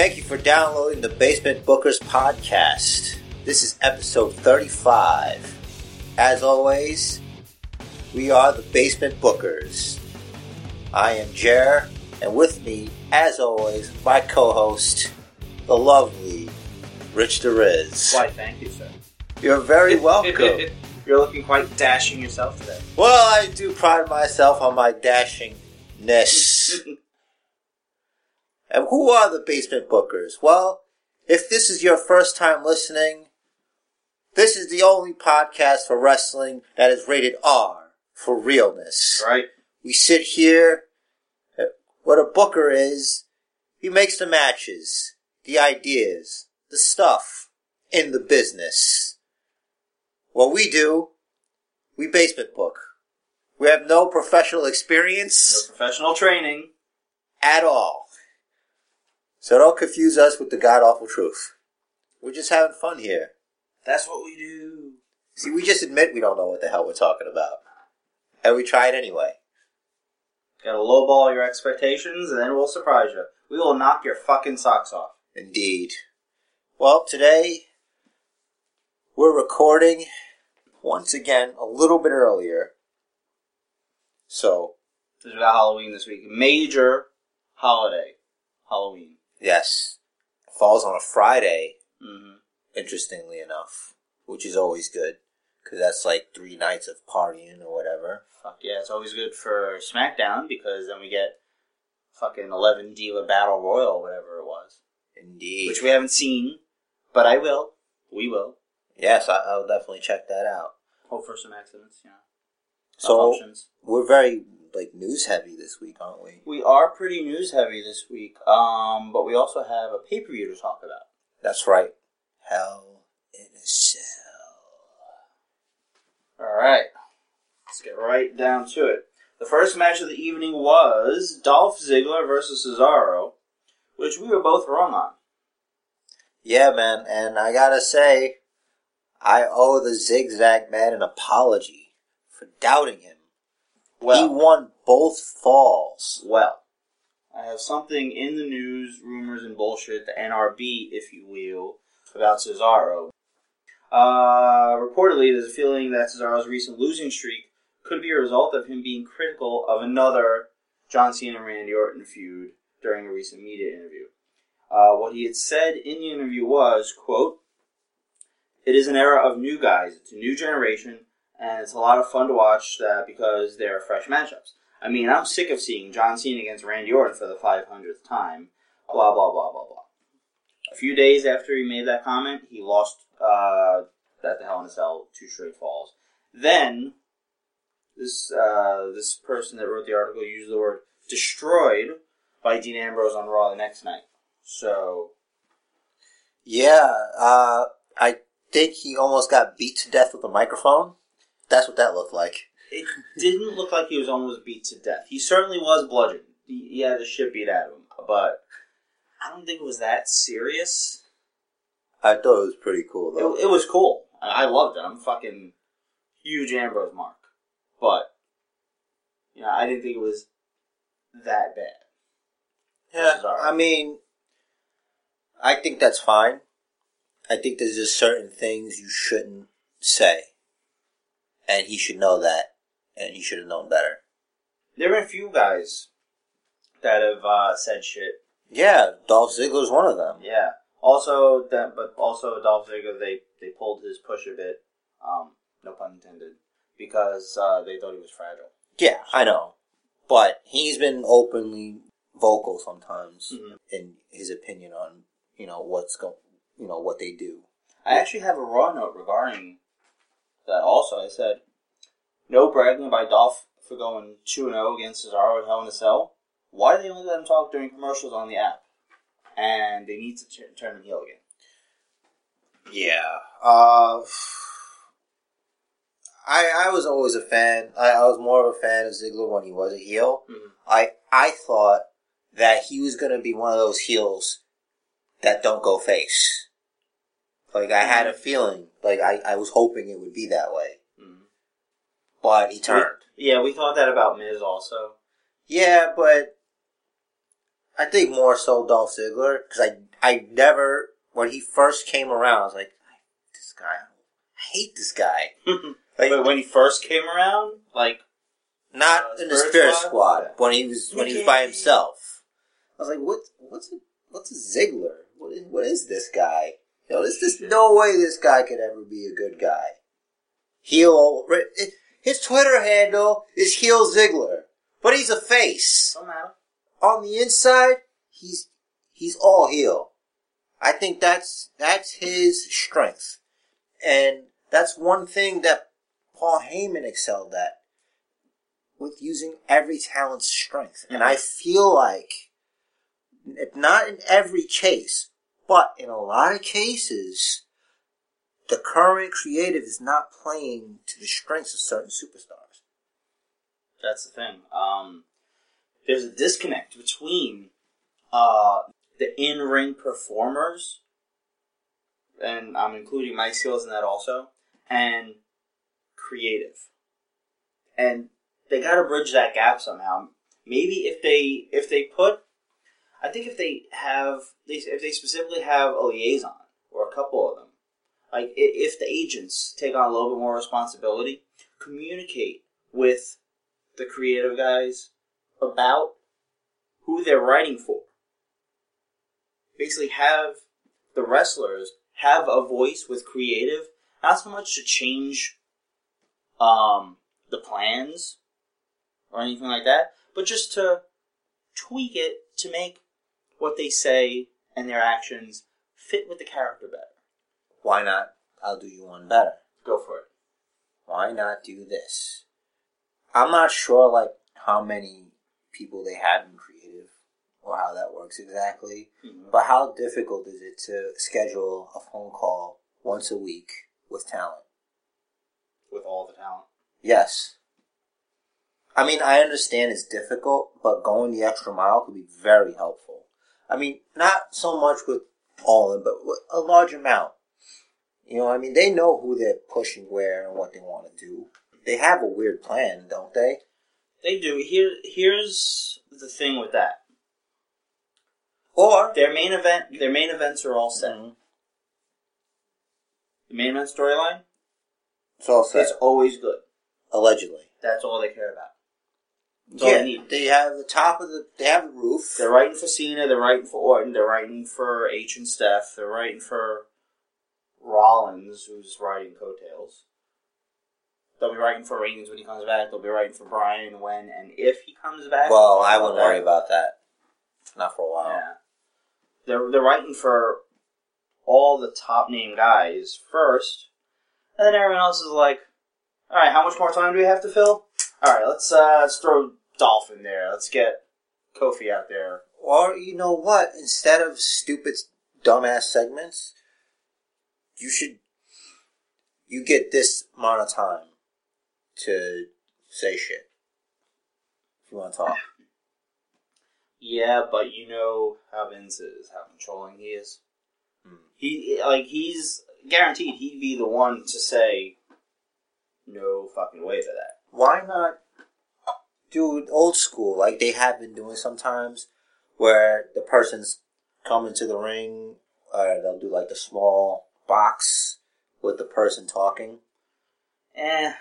thank you for downloading the Basement Bookers podcast. This is episode 35. As always, we are the Basement Bookers. I am Jer, and with me, as always, my co host, the lovely Rich DeRiz. Why, thank you, sir. You're very welcome. You're looking quite dashing yourself today. well, I do pride myself on my dashingness. And who are the Basement Bookers? Well, if this is your first time listening, this is the only podcast for wrestling that is rated R for realness. right? We sit here. What a booker is, he makes the matches, the ideas, the stuff in the business. What we do, we basement book. We have no professional experience. No professional training. at all. So don't confuse us with the god awful truth. We're just having fun here. That's what we do. See, we just admit we don't know what the hell we're talking about. And we try it anyway. Gotta lowball your expectations, and then we'll surprise you. We will knock your fucking socks off. Indeed. Well, today we're recording once again a little bit earlier. So, Because we got Halloween this week. Major holiday. Halloween. Yes, falls on a Friday, Mm-hmm. interestingly enough, which is always good because that's like three nights of partying or whatever. Fuck yeah, it's always good for SmackDown because then we get fucking 11 Diva Battle Royal, whatever it was. Indeed. Which we haven't seen, but I will. We will. yes, I, I'll definitely check that out. Hope for some accidents, you know. So we're very like news heavy this week, aren't we? We are pretty news heavy this week, um, but we also have a pay per view to talk about. That's right. Hell in a Cell. All right, let's get right down to it. The first match of the evening was Dolph Ziggler versus Cesaro, which we were both wrong on. Yeah, man, and I gotta say, I owe the Zigzag Man an apology for doubting him. He Well, won both falls. well, I have something in the news, rumors, and bullshit, the NRB, if you will, about Cesaro. Uh, reportedly, there's a feeling that Cesaro's recent losing streak could be a result of him being critical of another John Cena and Randy Orton feud during a recent media interview. Uh, what he had said in the interview was, quote, It is an era of new guys. It's a new generation, and it's a lot of fun to watch that because there are fresh matchups. I mean, I'm sick of seeing John Cena against Randy Orton for the 500th time. Blah, blah, blah, blah, blah. A few days after he made that comment, he lost uh, at the Hell in a Cell two straight falls. Then, this uh, this person that wrote the article used the word destroyed by Dean Ambrose on Raw the next night. So, Yeah, uh, I think he almost got beat to death with a microphone. That's what that looked like. it didn't look like he was almost beat to death. He certainly was bludgeoned. He, he had the shit beat out of him, but I don't think it was that serious. I thought it was pretty cool though. It, it was cool. I, loved it. I'm fucking huge Ambrose mark, but you know, I didn't think it was that bad. yeah. I mean, I think that's fine. I think there's just certain things you shouldn't say, and he should know that, and he should have known better. There been a few guys that have uh, said shit. Yeah, Dolph Ziggler's one of them. Yeah. Also, that, but also Dolph Ziggler, they they pulled his push a bit. Um, no pun intended, because uh, they thought he was fragile. Yeah, I know. But he's been openly vocal sometimes Mhm. in his opinion on, you know, what's go you know, what they do. I actually have a raw note regarding that. Also, I said no bragging by Dolph for going two and zero against Cesaro at Hell in a Cell. Why do they only let him talk during commercials on the app? And they need to t- turn him heel again. Yeah. Uh I I was always a fan. I, I was more of a fan of Ziggler when he was a heel. Mhm. I I thought that he was gonna be one of those heels that don't go face. Like I had a feeling, like I, I was hoping it would be that way. Mhm. But he turned. Yeah, we thought that about Miz also. Yeah, but I think more so Dolph Ziggler because I I never when he first came around, I was like, this guy, I hate this guy. Like, but when he first came around, like not Uh, in the Spirit Spirit Squad? Squad, Yeah. when he was when he was by himself. I was like, what? What's a, what's a Ziggler? What is what is this guy? You know, there's just no way this guy could ever be a good guy. Heel. His Twitter handle is Heel Ziggler, but he's a face. don't matter. On the inside, he's he's all heel. I think that's that's his strength, and that's one thing that Paul Heyman excelled at with using every talent's strength. And mm-hmm. I feel like, if not in every case, but in a lot of cases, the current creative is not playing to the strengths of certain superstars. That's the thing. Um, there's a disconnect between uh, the in-ring performers, and I'm including my skills in that also, and creative. And they got to bridge that gap somehow. Maybe if they if they put, I think if they have if they specifically have a liaison or a couple of them, like if the agents take on a little bit more responsibility, communicate with the creative guys about who they're writing for. Basically, have the wrestlers have a voice with creative, not so much to change um, the plans or anything like that, but just to tweak it to make what they say and their actions fit with the character better. Why not? I'll do you one better. Go for it. why not do this? I'm not sure like how many people they have in creative or how that works exactly, mm-hmm. but how difficult is it to schedule a phone call once a week with talent? With all the talent. Yes. I mean, I understand it's difficult, but going the extra mile could be very helpful. I mean, not so much with all of them, but with a large amount. You know, I mean, they know who they're pushing where and what they want to do. They have a weird plan, don't they? They do. Here, here's the thing with that. Or Their main event, their main events are all set. Mm-hmm. The main event storyline, it's all set. it's always good. allegedly. That's all they care about. That's all they Yeah, need. they have the top of the. They have the roof. They're writing for Cena. They're writing for Orton. They're writing for H and Steph. They're writing for Rollins, who's writing coattails. They'll be writing for Reigns when he comes back. They'll be writing for Bryan when and if he comes back. Well, We'll talk I about wouldn't worry about that. Not for a while. Yeah. They're they're writing for all the top name guys first, and then everyone else is like, "All right, how much more time do we have to fill? All right, let's uh, let's throw Dolph in there. Let's get Kofi out there. Or you know what? Instead of stupid, dumbass segments, you should you get this amount of time to say shit. If you want to talk, Yeah, but you know how Vince is, how controlling he is. Hmm. He like he's guaranteed he'd be the one to say no fucking way to that. why not do old school like they have been doing sometimes, where the person's coming to the ring, or they'll do like the small box with the person talking. Eh,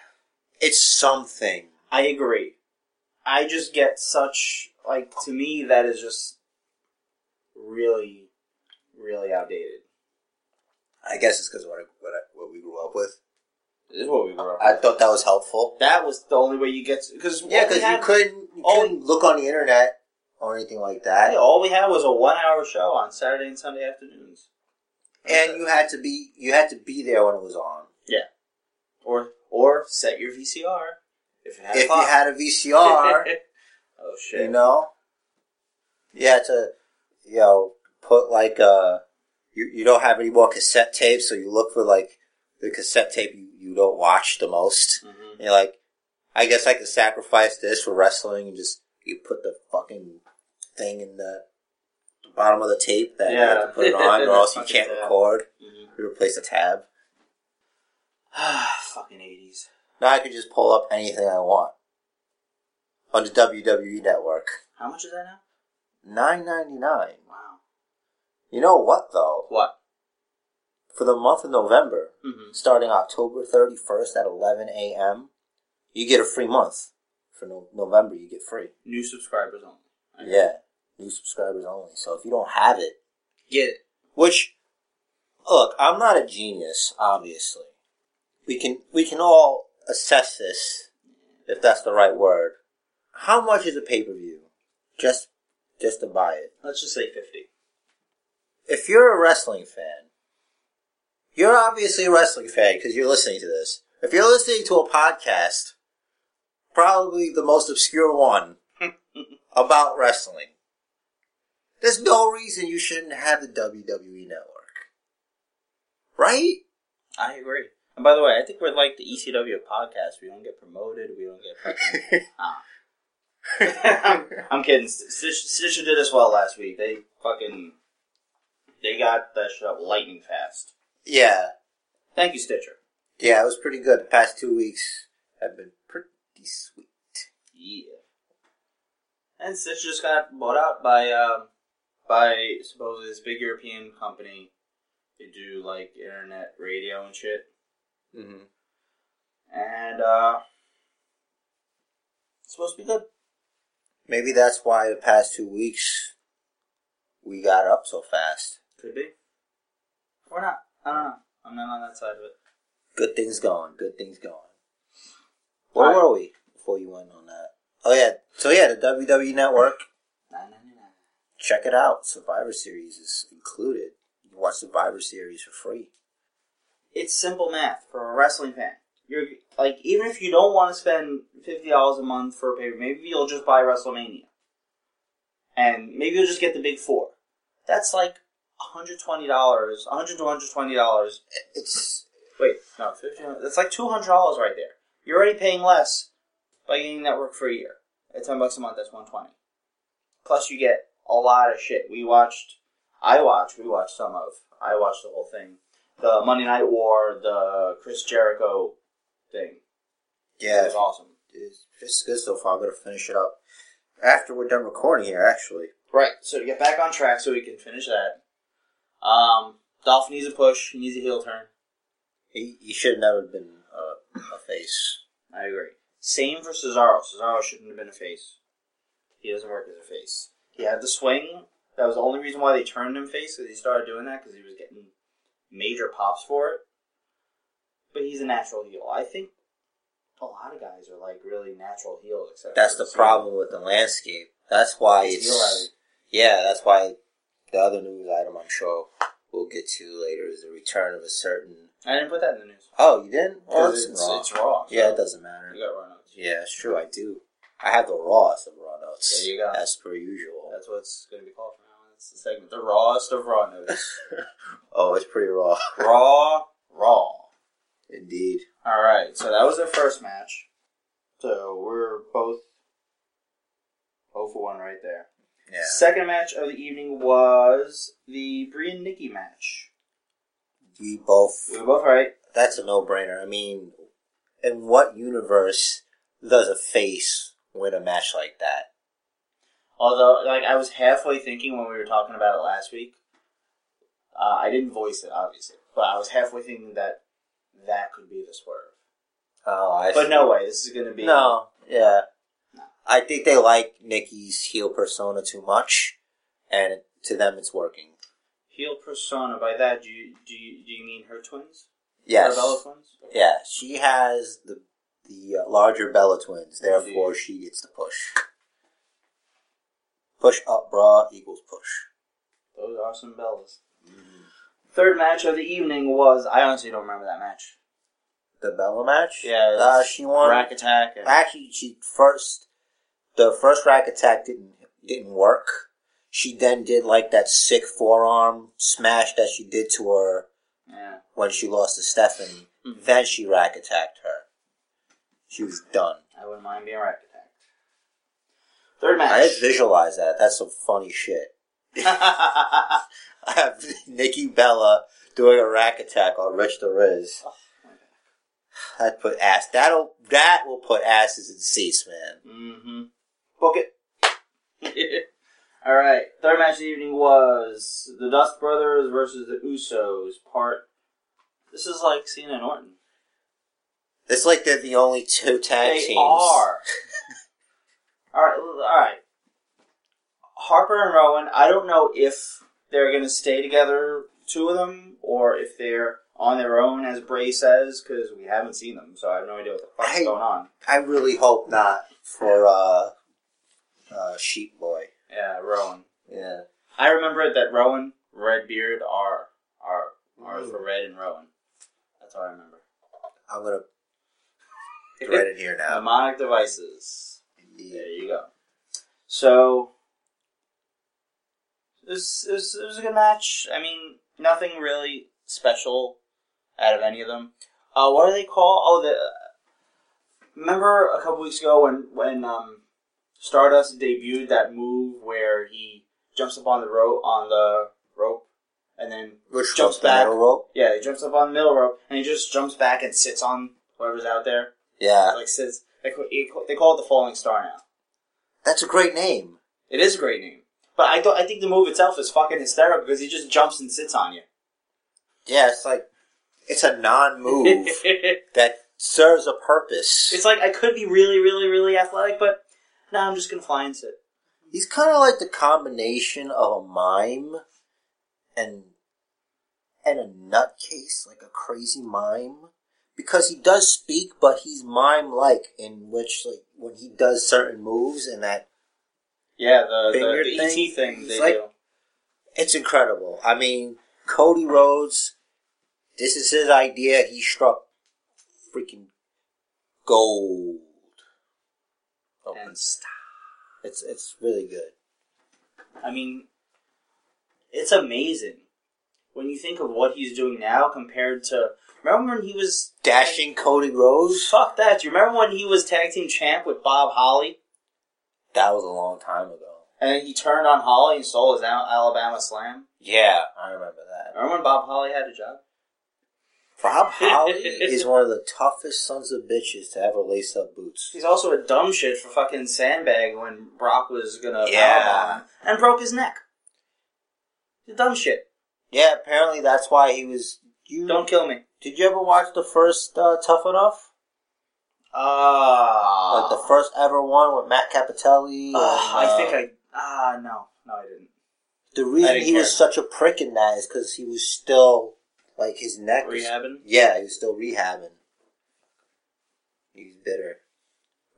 It's something. I agree. I just get such like to me that is just really, really outdated. I guess it's because what I, what, I, what we grew up with. Is what we up. I thought that was helpful. that was the only way you get because Yeah, because you couldn't you all- couldn't look on the internet or anything like that, all we had was a one-hour show on Saturday and Sunday afternoons, and you had to be you had to be there when it was on. Yeah, or or set your VCR if it had a If you had a VCR, oh shit! you know, you had to, you know, put like uh you you don't have any more cassette tapes, so you look for like the cassette tape you, you don't watch the most. Mhm. You're like, I guess I could sacrifice this for wrestling and just you put the fucking thing in the bottom of the tape that you have to put it on, or else you can't tab. record. Mhm. You replace the tab. Fucking eighties. Now I can just pull up anything I want on the WWE network. How much is that now? Nine ninety nine. Wow. You know what though? What? For the month of November, Mm-hmm. starting October 31st at 11 a.m., you get a free month. For no- November, you get free. New subscribers only. Yeah, new subscribers only. So if you don't have it, Get it. which, look, I'm not a genius, obviously. We can we can all assess this, if that's the right word. How much is a pay per view? Just just to buy it. Let's just say 50. If you're a wrestling fan, you're obviously a wrestling fan because you're listening to this. If you're listening to a podcast, probably the most obscure one about wrestling, there's no reason you shouldn't have the WWE network. Right? I agree. And by the way, I think we're like the ECW podcast. We don't get promoted. We don't get fucking. ah. I'm, I'm kidding. Stitch, Stitcher did as well last week. They fucking. They got that shit up lightning fast. Yeah. Thank you, Stitcher. Yeah, it was pretty good. The past two weeks have been pretty sweet. Yeah. And Stitcher just got bought out by um, by supposedly this big European company. They do like internet radio and shit. Mm-hmm. And uh, it's supposed to be good. Maybe that's why the past two weeks we got up so fast. Could be. Or not. I don't know. I'm not on that side of it. Good things going. Good things going. Where were we before you went on that? Oh yeah. So yeah, the WWE Network. Check it out. Survivor Series is included. You can watch Survivor Series for free. It's simple math for a wrestling fan. You're like, even if you don't want to spend fifty dollars a month for a pay, maybe you'll just buy WrestleMania, and maybe you'll just get the big four. That's like hundred twenty dollars, hundred to hundred twenty dollars. It's Wait, no, fifty. That's like two hundred dollars right there. You're already paying less by getting network for a year. At ten bucks a month, that's one twenty. Plus, you get a lot of shit. We watched. I watched. We watched some of. I watched the whole thing. The Monday Night War, the Chris Jericho thing. yeah. it was awesome. It's it's good so far. I'm gonna finish it up after we're done recording here. Actually, Right. So to get back on track, so we can finish that. Um, Dolph needs a push. He needs a heel turn. he he should have never been a, a face. I agree. Same for Cesaro. Cesaro shouldn't have been a face. He doesn't work as a face. He had the swing. That was the only reason why they turned him face because he started doing that because he was getting major pops for it. But he's a natural heel. I think a lot of guys are like really natural heels. Except That's the problem with the landscape. That's why It's it's, yeah. That's why the other news item I'm sure we'll get to later is the return of a certain. I didn't put that in the news. Oh, you didn't? Oh, it's, it's, raw. it's raw. so Yeah, it doesn't matter. You got raw notes. Yeah, it's true. I do. I have the rawest of raw notes. There you go. As per usual. That's what it's going to be called from now on. It's the segment, the rawest of raw notes. oh, it's pretty raw. raw, raw. Indeed. All right, so that was their first match. So we're both 0 for 1 right there. Yeah. Second match of the evening was the Brie and Nikki match. We both. We were both right. That's a no-brainer. I mean, in what universe does a face win a match like that? Although, like, I was halfway thinking when we were talking about it last week. Uh, I didn't voice it, obviously, but I was halfway thinking that that could be the swerve. Oh, I. But no way, this is going to be. No. Yeah. I think they like Nikki's heel persona too much, and to them it's working. Heel persona. By that, do you, do you, do you mean her twins? Yes. Her Bella twins? Yeah, she has the the uh, larger Bella twins, therefore Indeed. she gets the push. Push up, bra equals push. Those are some Bellas. Third match of the evening was I honestly don't remember that match. The Bella match. Yeah, uh, she won. Rack attack. And, Actually, she first the first rack attack didn't didn't work. She then did like that sick forearm smash that she did to her yeah. when she lost to Stephanie. Mhm. Then she rack attacked her. She was done. I wouldn't mind being rack attacked. Third match. I just visualize that. That's some funny shit. I have Nikki Bella doing a rack attack on Rich the Riz. That put ass. That'll that will put asses in seats, man. mm-hmm. Book it. All right. Third match of the evening was the Dust Brothers versus the Usos. Part. This is like Cena and Orton. It's like they're the only two tag They teams. are. all right. All right. Harper and Rowan. I don't know if they're going to stay together, two of them, or if they're on their own, as Bray says, because we haven't seen them, so I have no idea what the fuck's I- going on. I really hope not for uh, uh, Sheep Boy. Yeah, Rowan. Yeah. I remember that Rowan, Redbeard, are are are for Red and Rowan. That's all I remember. I'm gonna write it here now. Mnemonic devices. Indeed. There you go. So it was, it was it was a good match. I mean, nothing really special out of any of them. Uh, what do they call? Oh, the remember a couple weeks ago when when um, Stardust debuted that move where he jumps up on the rope on the rope and then Which Jumps was the back. middle rope? yeah he jumps up on the middle rope and he just jumps back and sits on whoever's out there Yeah. like sits they call, they call it the falling star now That's a great name. it is a great name but I thought I think the move itself is fucking hysterical because he just jumps and sits on you Yeah, it's like it's a non-move that serves a purpose. it's like I could be really really really athletic but no I'm just gonna fly and sit He's kind of like the combination of a mime and and a nutcase, like a crazy mime, because he does speak, but he's mime-like in which, like, when he does certain moves and that yeah the Finger the, the thing? ET thing they like- do It's incredible. I mean, Cody Rhodes, this is his idea. He struck freaking gold. And style. It's it's really good. I mean, it's amazing when you think of what he's doing now compared to. Remember when he was Dashing Cody Rhodes. Fuck that! Do you remember when he was tag team champ with Bob Holly, That was a long time ago. and then he turned on Holly and stole his Alabama Slam? Yeah, I remember that. Remember when Bob Holly had a job? Bob Holly is one of the toughest sons of bitches to ever lace up boots. He's also a dumb shit for fucking sandbag when Brock was gonna Yeah. and broke his neck. He's a dumb shit. Yeah, apparently that's why he was. You Don't kill me. Did you ever watch the first uh, Tough Enough? Ah, Like the first ever one with Matt Cappotelli. Ah, and, I uh, think I. Ah, no, no, I didn't. The reason didn't he was such a prick in that is because he was still like his neck. was- Rehabbing. yeah, he was still rehabbing. He's bitter.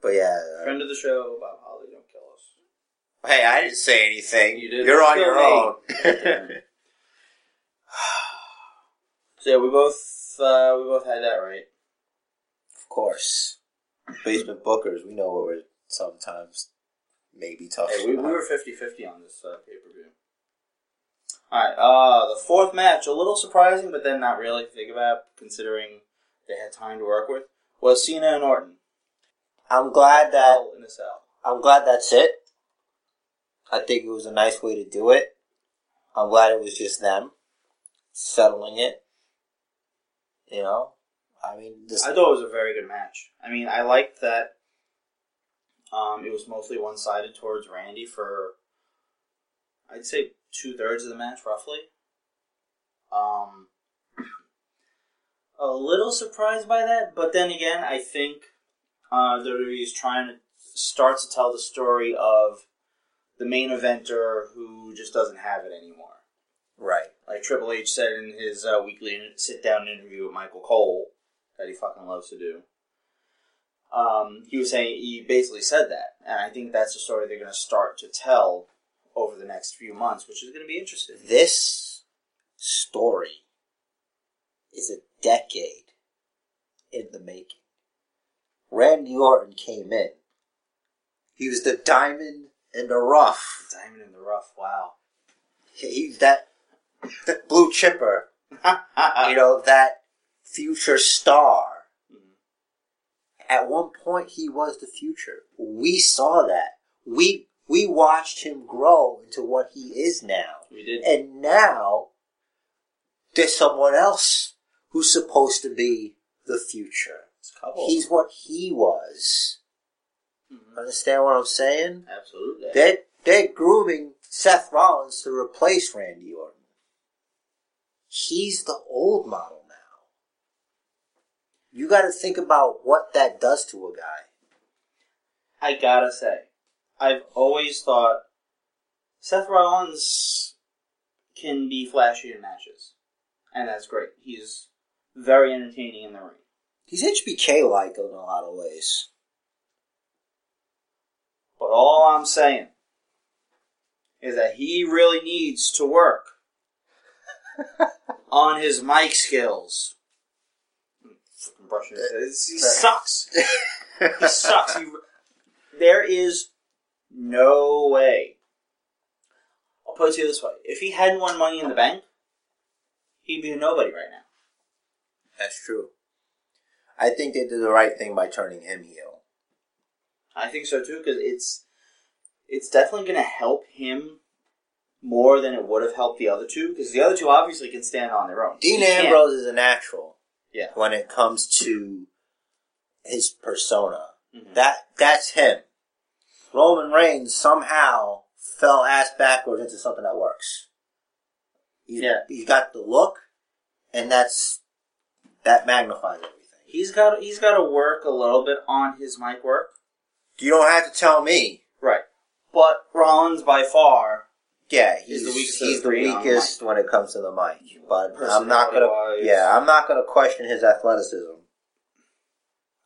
But yeah. uh, Friend of the show, Bob Holly, don't kill us. hey, I didn't say anything. You did. You're on your me. own. So yeah, we both uh, we both had that right. of course. Basement bookers, we know what we're sometimes maybe tough. Hey, we, we were 50-50 on this uh, pay per view. All right, uh, the fourth match, a little surprising, but then not really. Think about it, considering they had time to work with, was Cena and Orton. I'm glad that in a cell. I'm glad that's it. I think it was a nice way to do it. I'm glad it was just them settling it. You know, I mean, this, I thought it was a very good match. I mean, I liked that. Um, it was mostly one sided towards Randy for, I'd say two thirds of the match, roughly. Um, a little surprised by that, but then again, I think uh, WWE is trying to start to tell the story of the main eventer who just doesn't have it anymore right? like Triple H said in his uh, weekly sit down interview with Michael Cole that he fucking loves to do. Um, he was saying he basically said that, and I think that's the story they're going to start to tell over the next few months, which is going to be interesting. This story is a decade in the making. Randy Orton came in. He was the diamond in the rough. The Diamond in the rough, wow. He's that, that blue chipper. you know, that future star. Mm-hmm. At one point, he was the future. We saw that. We we watched him grow into what he is now. we did. And now, there's someone else who's supposed to be the future. It's a couple. He's what he was. Mhm. Understand what I'm saying? Absolutely. They're they're grooming Seth Rollins to replace Randy Orton. He's the old model now. You got to think about what that does to a guy. I gotta say, I've always thought Seth Rollins can be flashy in matches, and that's great. He's very entertaining in the ring. He's HBK like in a lot of ways. But all I'm saying is that he really needs to work on his mic skills. Brushing his head. He sucks. He sucks. He, there is no way. I'll put it to you this way: if he hadn't won Money in the Bank, he'd be a nobody right now. That's true. I think they did the right thing by turning him heel. I think so too because it's it's definitely going to help him more than it would have helped the other two because the other two obviously can stand on their own. Dean. Ambrose is a natural. Yeah. When it comes to his persona, Mhm. that that's him. Roman Reigns somehow fell ass backwards into something that works. He's, Yeah. he's got the look, and that's that magnifies everything. He's got he's got to work a little bit on his mic work, You don't have to tell me. right? But Rollins by far Yeah, He's the weakest he's the weakest when it comes to the mic. But I'm not gonna. Yeah, I'm not gonna question his athleticism.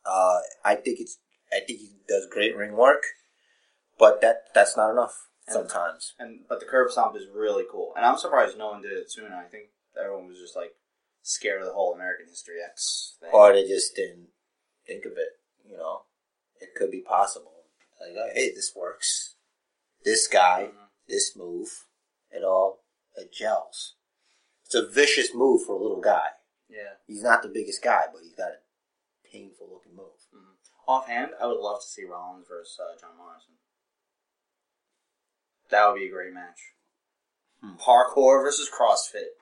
Uh, I think it's. I think he does great ring work, but that that's not enough sometimes. and but the curb stomp is really cool, and I'm surprised no one did it sooner. I think everyone was just like scared of the whole American History X thing. Or they just didn't think of it. You know, it could be possible. Like, oh, hey, this works. This guy, Mhm. this move, it all it gels. It's a vicious move for a little guy. Yeah. He's not the biggest guy, but he's got a painful looking move. Offhand, I would love to see Rollins versus uh, John Morrison. That would be a great match. Hmm. Parkour versus CrossFit.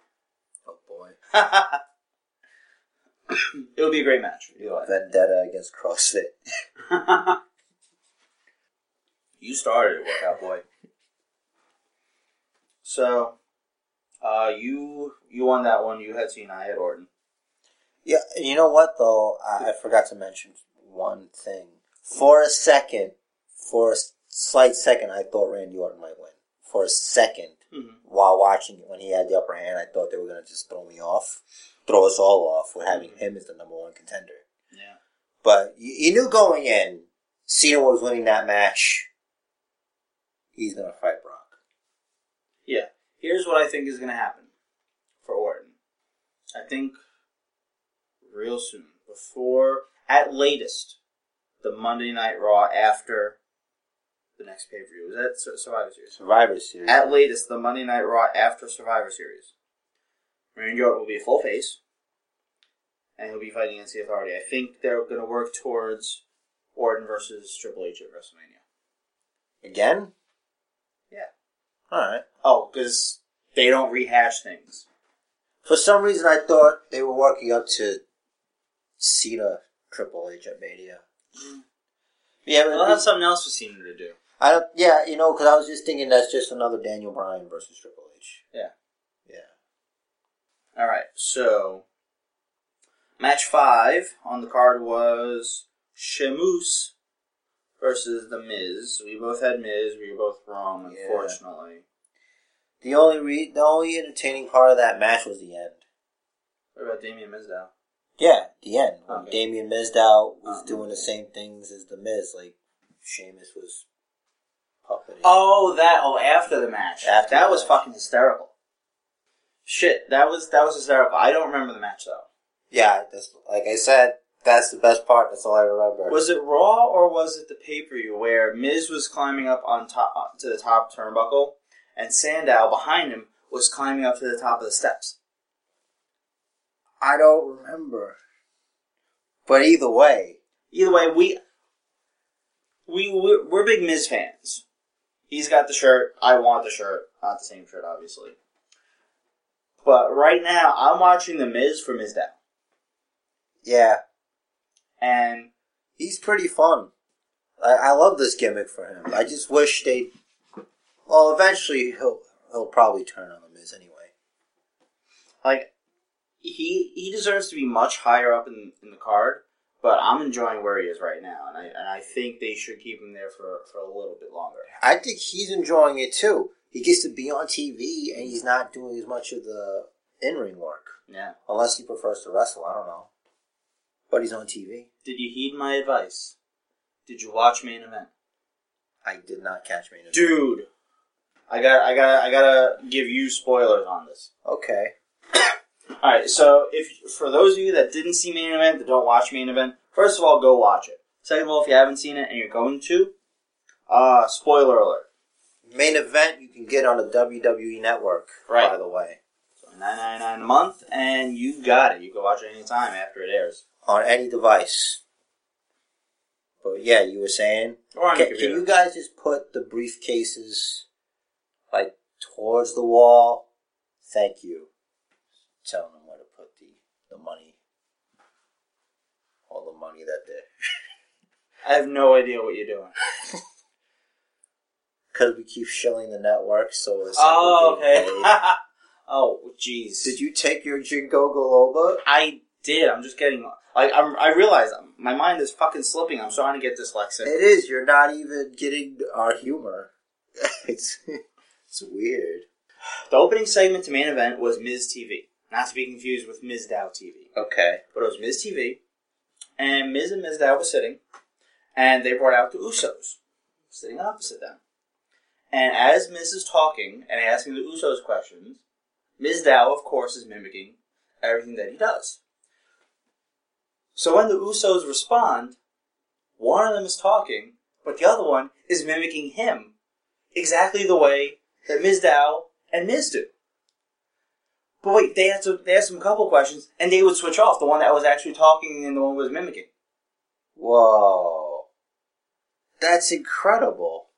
Oh boy. it would be a great match. Vendetta against CrossFit. you started it, workout boy. So, uh, you you won that one. You had Cena. I had Orton. Yeah, you know what though? I, I forgot to mention one thing. For a second, for a slight second, I thought Randy Orton might win. For a second, Mhm. while watching it when he had the upper hand, I thought they were gonna just throw me off, throw us all off with having him as the number one contender. Yeah. But you, you knew going in, Cena was winning that match. He's gonna fight Brock. Yeah. Here's what I think is going to happen for Orton. I think real soon, before, at latest, the Monday Night Raw after the next pay per view. Is that Sur- Survivor Series? Survivor Series. At latest, the Monday Night Raw after Survivor Series. Randy Orton will be a full face, and he'll be fighting against the Authority. I think they're going to work towards Orton versus Triple H at WrestleMania. Again? Yeah. Alright. Oh, because they don't rehash things. For some reason, I thought they were working up to Cena Triple H at Mania. Mm. Yeah, They'll have something else for Cena to do. I don't. Yeah, you know, because I was just thinking that's just another Daniel Bryan versus Triple H. Yeah. Yeah. All right, so match five on the card was Sheamus versus The Miz. We both had Miz. We were both wrong, Yeah. unfortunately. The only re- the only entertaining part of that match was the end. What about Damien Mizdow? Yeah, the end when Okay. Damien Mizdow was Oh. doing the same things as the Miz, like Sheamus was puppeting. Oh, that. Oh, after the match. After that was match. fucking hysterical. Shit, that was that was hysterical. I don't remember the match though. Yeah, that's like I said. That's the best part. That's all I remember. Was it Raw or was it the pay per view where Miz was climbing up on top uh, to the top turnbuckle, and Sandow behind him was climbing up to the top of the steps? I don't remember. But either way, Either way, we we we're, we're big Miz fans. He's got the shirt. I want the shirt. Not the same shirt, obviously. But right now, I'm watching the Miz for Mizdow, yeah, and he's pretty fun. I, I love this gimmick for him. I just wish they Well, eventually he'll he'll probably turn on the Miz anyway. Like he he deserves to be much higher up in, in the card, but I'm enjoying where he is right now, and I and I think they should keep him there for, for a little bit longer. I think he's enjoying it too. He gets to be on TV and he's not doing as much of the in ring work. Yeah. Unless he prefers to wrestle, I don't know. But he's on TV. Did you heed my advice? Did you watch main event? I did not catch main event, Dude, I got I got I gotta give you spoilers on this. Okay. All right, so if for those of you that didn't see main event, that don't watch main event, first of all, go watch it. Second of all, if you haven't seen it and you're going to, uh, spoiler alert. Main event you can get on the WWE network, Right. by the way. So nine ninety nine a month, and you got it. You can watch it anytime after it airs, On any device. But yeah, you were saying or on Can, can you guys just put the briefcases like towards the wall? Thank you. Telling them where to put the, the money. All the money that they I have no idea what you're doing. because we keep shilling the network, so it's Oh, like okay. oh, jeez. Did you take your Ginkgo biloba? I did. I'm just getting like I'm, I realize my mind is fucking slipping. I'm starting to get dyslexic. It is. You're not even getting our humor. it's it's weird. The opening segment to main event was Miz TV, not to be confused with Mizdow TV. Okay. but it was Miz TV, and Miz and Mizdow were sitting, and they brought out the Usos, sitting opposite them. And as Miz is talking and asking the Usos questions, Mizdow, of course, is mimicking everything that he does. So when the Usos respond, one of them is talking, but the other one is mimicking him exactly the way that Mizdow and Miz do. But wait, they asked, they asked him a couple questions, and they would switch off the one that was actually talking and the one was mimicking. Whoa. That's incredible.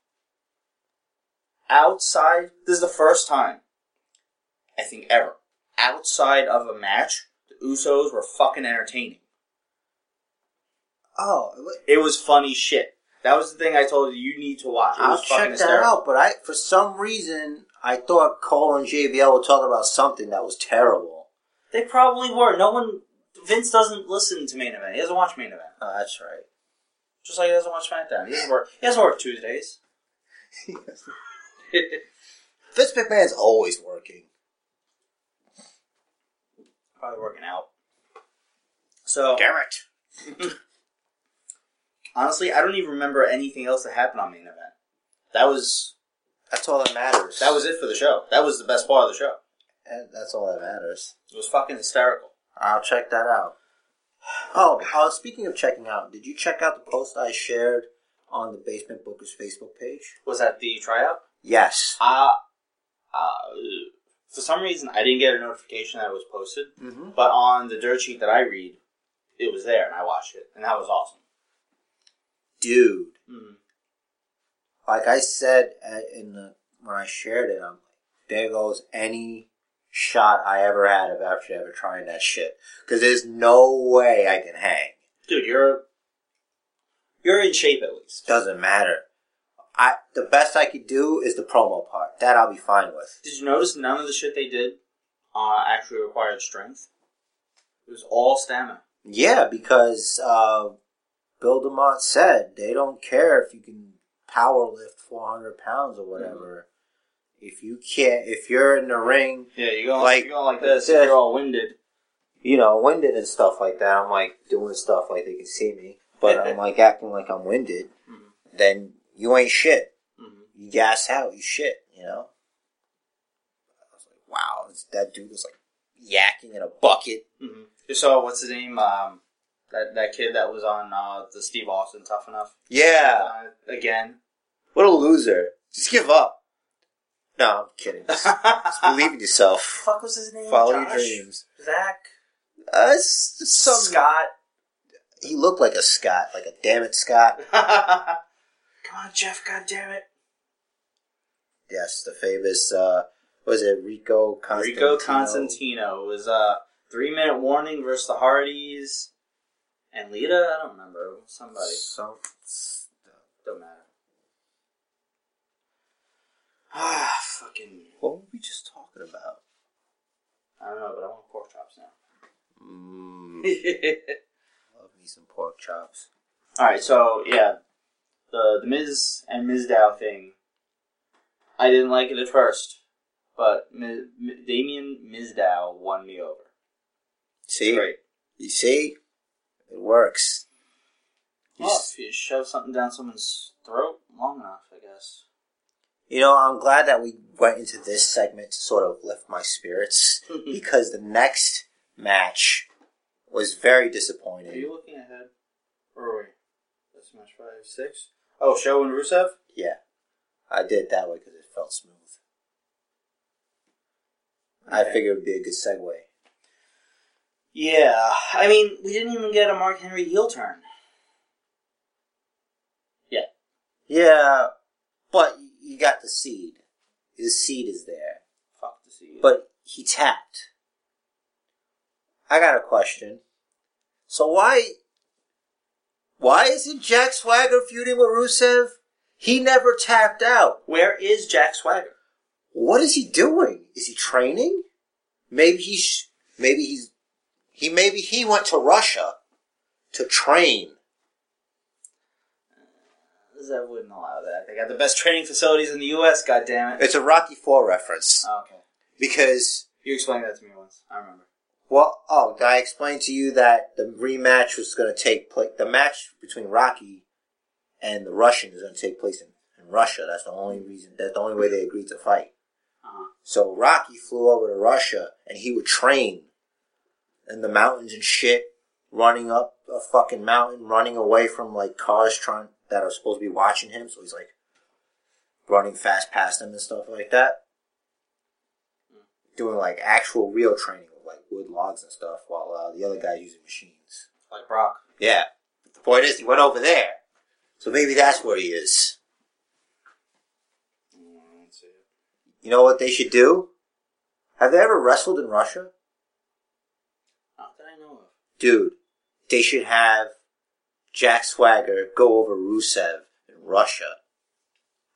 Outside, this is the first time, I think ever, outside of a match, the Usos were fucking entertaining. Oh, It was funny shit. That was the thing I told you you need to watch. It I'll fucking check that hysterical. out. But I, for some reason, I thought Cole and JBL were talking about something that was terrible. They probably were. No one, Vince doesn't listen to main event. He doesn't watch main event. Oh, that's right. Just like he doesn't watch SmackDown. He doesn't work. He doesn't work Tuesdays. Vince McMahon's always working. Probably working out. So Garrett. honestly, I don't even remember anything else that happened on main event. That was That's all that matters. that was it for the show. That was the best part of the show. And that's all that matters. It was fucking hysterical. I'll check that out. Oh, uh, speaking of checking out, did you check out the post I shared on the Basement Bookers Facebook page? Was that the tryout? Yes. Uh, uh, for some reason, I didn't get a notification that it was posted, Mm-hmm. but on the dirt sheet that I read, it was there, and I watched it, and that was awesome. Dude, Mm-hmm. Like I said uh, in the when I shared it, I'm like, there goes any shot I ever had of actually ever trying that shit. Because there's no way I can hang. Dude, you're you're in shape at least. Doesn't matter. I the best I could do is the promo part. That I'll be fine with. Did you notice none of the shit they did uh, actually required strength? It was all stamina. Yeah, because uh, Bill DeMott said they don't care if you can power lift 400 pounds or whatever. If you can't, if you're in the ring, Yeah, you're going Like- you're going like this. Yeah. You're all winded. you know, winded and stuff like that, I'm like doing stuff like they can see me, but I'm like acting like I'm winded, Mhm. then you ain't shit. hmm You gas out, you shit, you know? I was like, wow, that dude was like yakking in a bucket. You saw what's his name? Um, that that kid that was on uh, the Steve Austin Tough Enough. Yeah, Uh, again. what a loser. Just give up. No, I'm kidding. Just, just believe in yourself. fuck was his name? Follow your dreams. Zach. Uh, it's, it's some, Scott. he looked like a Scott, like a damn it Scott. Come on, Jeff. God damn it. Yes, the famous, uh, was it Rico Constantino? Rico Constantino It was a three minute warning versus the Hardys and Lita. I don't remember somebody. So, Don't matter. Ah, fucking. What were we just talking about? I don't know, but I want pork chops now. Mmm, love me some pork chops. All right, so yeah, the the Miz and Mizdow thing. I didn't like it at first, but Miz, M- Damien Mizdow won me over. See, Great. you see, it works. You, Well, if you shove something down someone's throat long enough, I guess. you know, I'm glad that we went into this segment to sort of lift my spirits because the next match was very disappointing. Are you looking ahead? Where are we? That's match five, six. Oh, Show and Rusev. Yeah, I did it that way because it felt smooth. I figured it'd be a good segue. Yeah, I mean, we didn't even get a Mark Henry heel turn. Yeah, Yeah, but you got the seed. The seed is there. Fuck to see. But he tapped. I got a question. So why why isn't Jack Swagger feuding with Rusev? He never tapped out. where is Jack Swagger? What is he doing? Is he training? Maybe he's maybe he's he maybe he went to Russia to train. Zev wouldn't allow that. They got the best training facilities in the U.S. God damn it. It's a Rocky Four reference okay, because you explained that to me once. I remember. Well, oh, I explain to you that the rematch was going to take place? The match between Rocky and the Russian is going to take place in, in Russia. That's the only reason. That's the only way they agreed to fight. Uh-huh. So Rocky flew over to Russia and he would train in the mountains and shit, running up a fucking mountain, running away from like cars trying that are supposed to be watching him. So he's like running fast past them and stuff like that. Doing like actual real training with like wood logs and stuff, while uh, the other guy's using machines. Like Brock. Yeah. But the point is, he went over there. So maybe that's where he is. Mm, I don't see it. You know what they should do? Have they ever wrestled in Russia? Not that I know of. Dude, they should have Jack Swagger go over Rusev in Russia.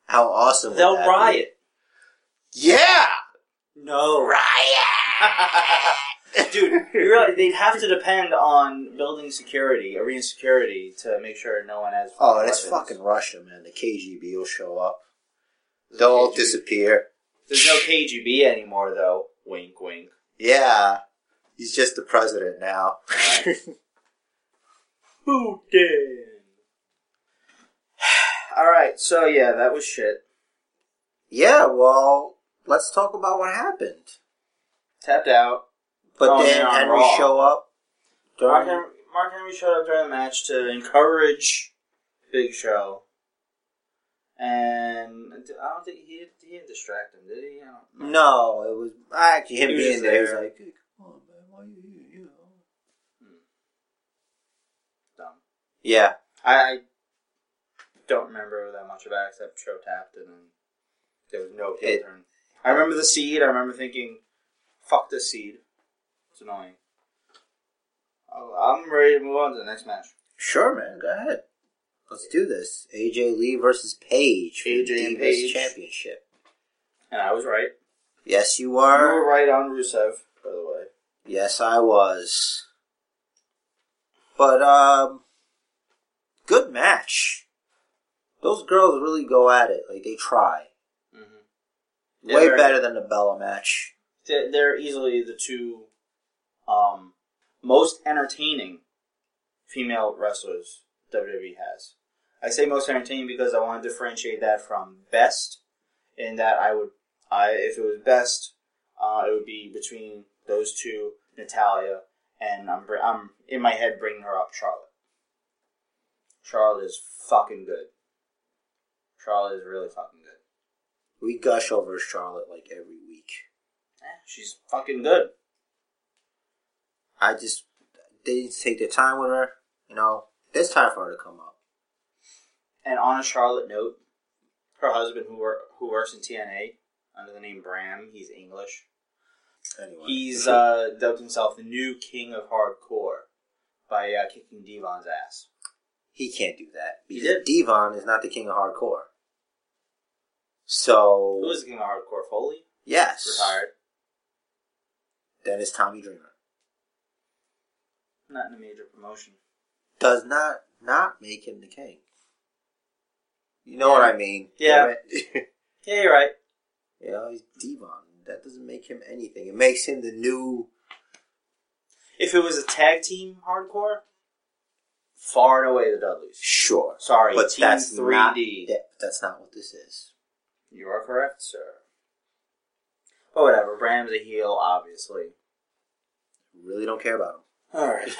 How awesome They'll that be? riot. Yeah! No. Riot! Dude, realize they'd have to depend on building security, arena security, to make sure no one has. Oh, and it's fucking Russia, man. The KGB will show up. They'll all disappear. There's no KGB anymore, though. Wink, wink. Yeah. He's just the president now. Putin. All right, so yeah, that was shit. yeah, well, let's talk about what happened. Tapped out. But Oh, then man, Henry Raw. show up. Mark Henry, Mark Henry showed up during the match to encourage Big Show, and I don't think he he didn't distract him, did he? I don't know. no, it was I actually him He being there. He was like, hey, come on, man, why you here? You know. Hmm. Dumb. Yeah, I, I don't remember that much about it except Show tapped and then there was no heel turn. I remember the seed. I remember thinking, "Fuck this seed." It's annoying. Oh, I'm ready to move on to the next match. sure, man. Go ahead. Let's do this. AJ Lee versus Paige for the and Divas Paige. Championship. And I was right. Yes, you are. You were were. right on Rusev, by the way. Yes, I was. But um, good match. Those girls really go at it. Like they try. Mm-hmm. Way better than the Bella match. They're, they're easily the two um, most entertaining female wrestlers WWE has. I say most entertaining because I want to differentiate that from best. In that I would, I if it was best, uh, it would be between those two, Natalya, and I'm I'm in my head bringing her up Charlotte. Charlotte is fucking good. Charlotte is really fucking good. We gush over Charlotte like every week. Eh, she's fucking good. I just they didn't take their time with her. You know, it's time for her to come up. And on a Charlotte note, her husband, who who works in TNA under the name Bram, he's English. Anyway, He's uh, dubbed himself the new king of hardcore by uh, kicking Devon's ass. he can't do that He because. Devon is not the king of hardcore. So Who is the king of hardcore? Foley yes, retired. Then it's Tommy Dreamer. Not in a major promotion. Does not not make him the king. You know what I mean? Yeah. Yeah, you're right. you know, he's Devon. That doesn't make him anything. It makes him the new. If it was a tag team hardcore, far and away the Dudleys. Sure, Sorry, but Team that's 3D. not. that- that's not what this is. You are correct, sir. But whatever, Bram's a heel, obviously. Really don't care about him. Alright.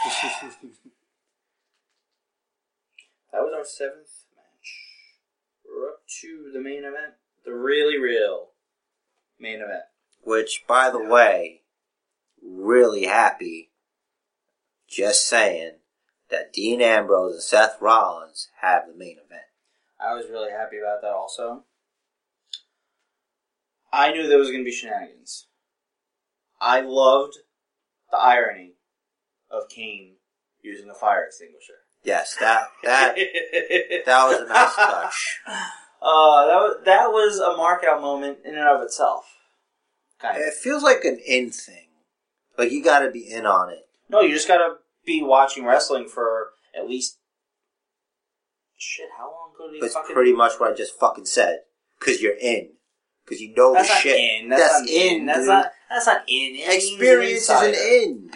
that was our seventh match. We're up to the main event. The really real main event. Which, by the way, really happy. Just saying that Dean Ambrose and Seth Rollins have the main event. I was really happy about that also. I knew there was going to be shenanigans. I loved the irony of Kane using a fire extinguisher. Yes, that that that was a nice touch. Uh, that was, that was a mark out moment in and of itself. Kind of. It feels like an in thing. Like you got to be in on it. No, you just gotta be watching wrestling for at least. Shit, how long ago did he That's fucking. pretty much what I just fucking said. Because you're in. Because you know That's the shit. in. That's, not in. That's dude. not. That's not in. It Experience is an in.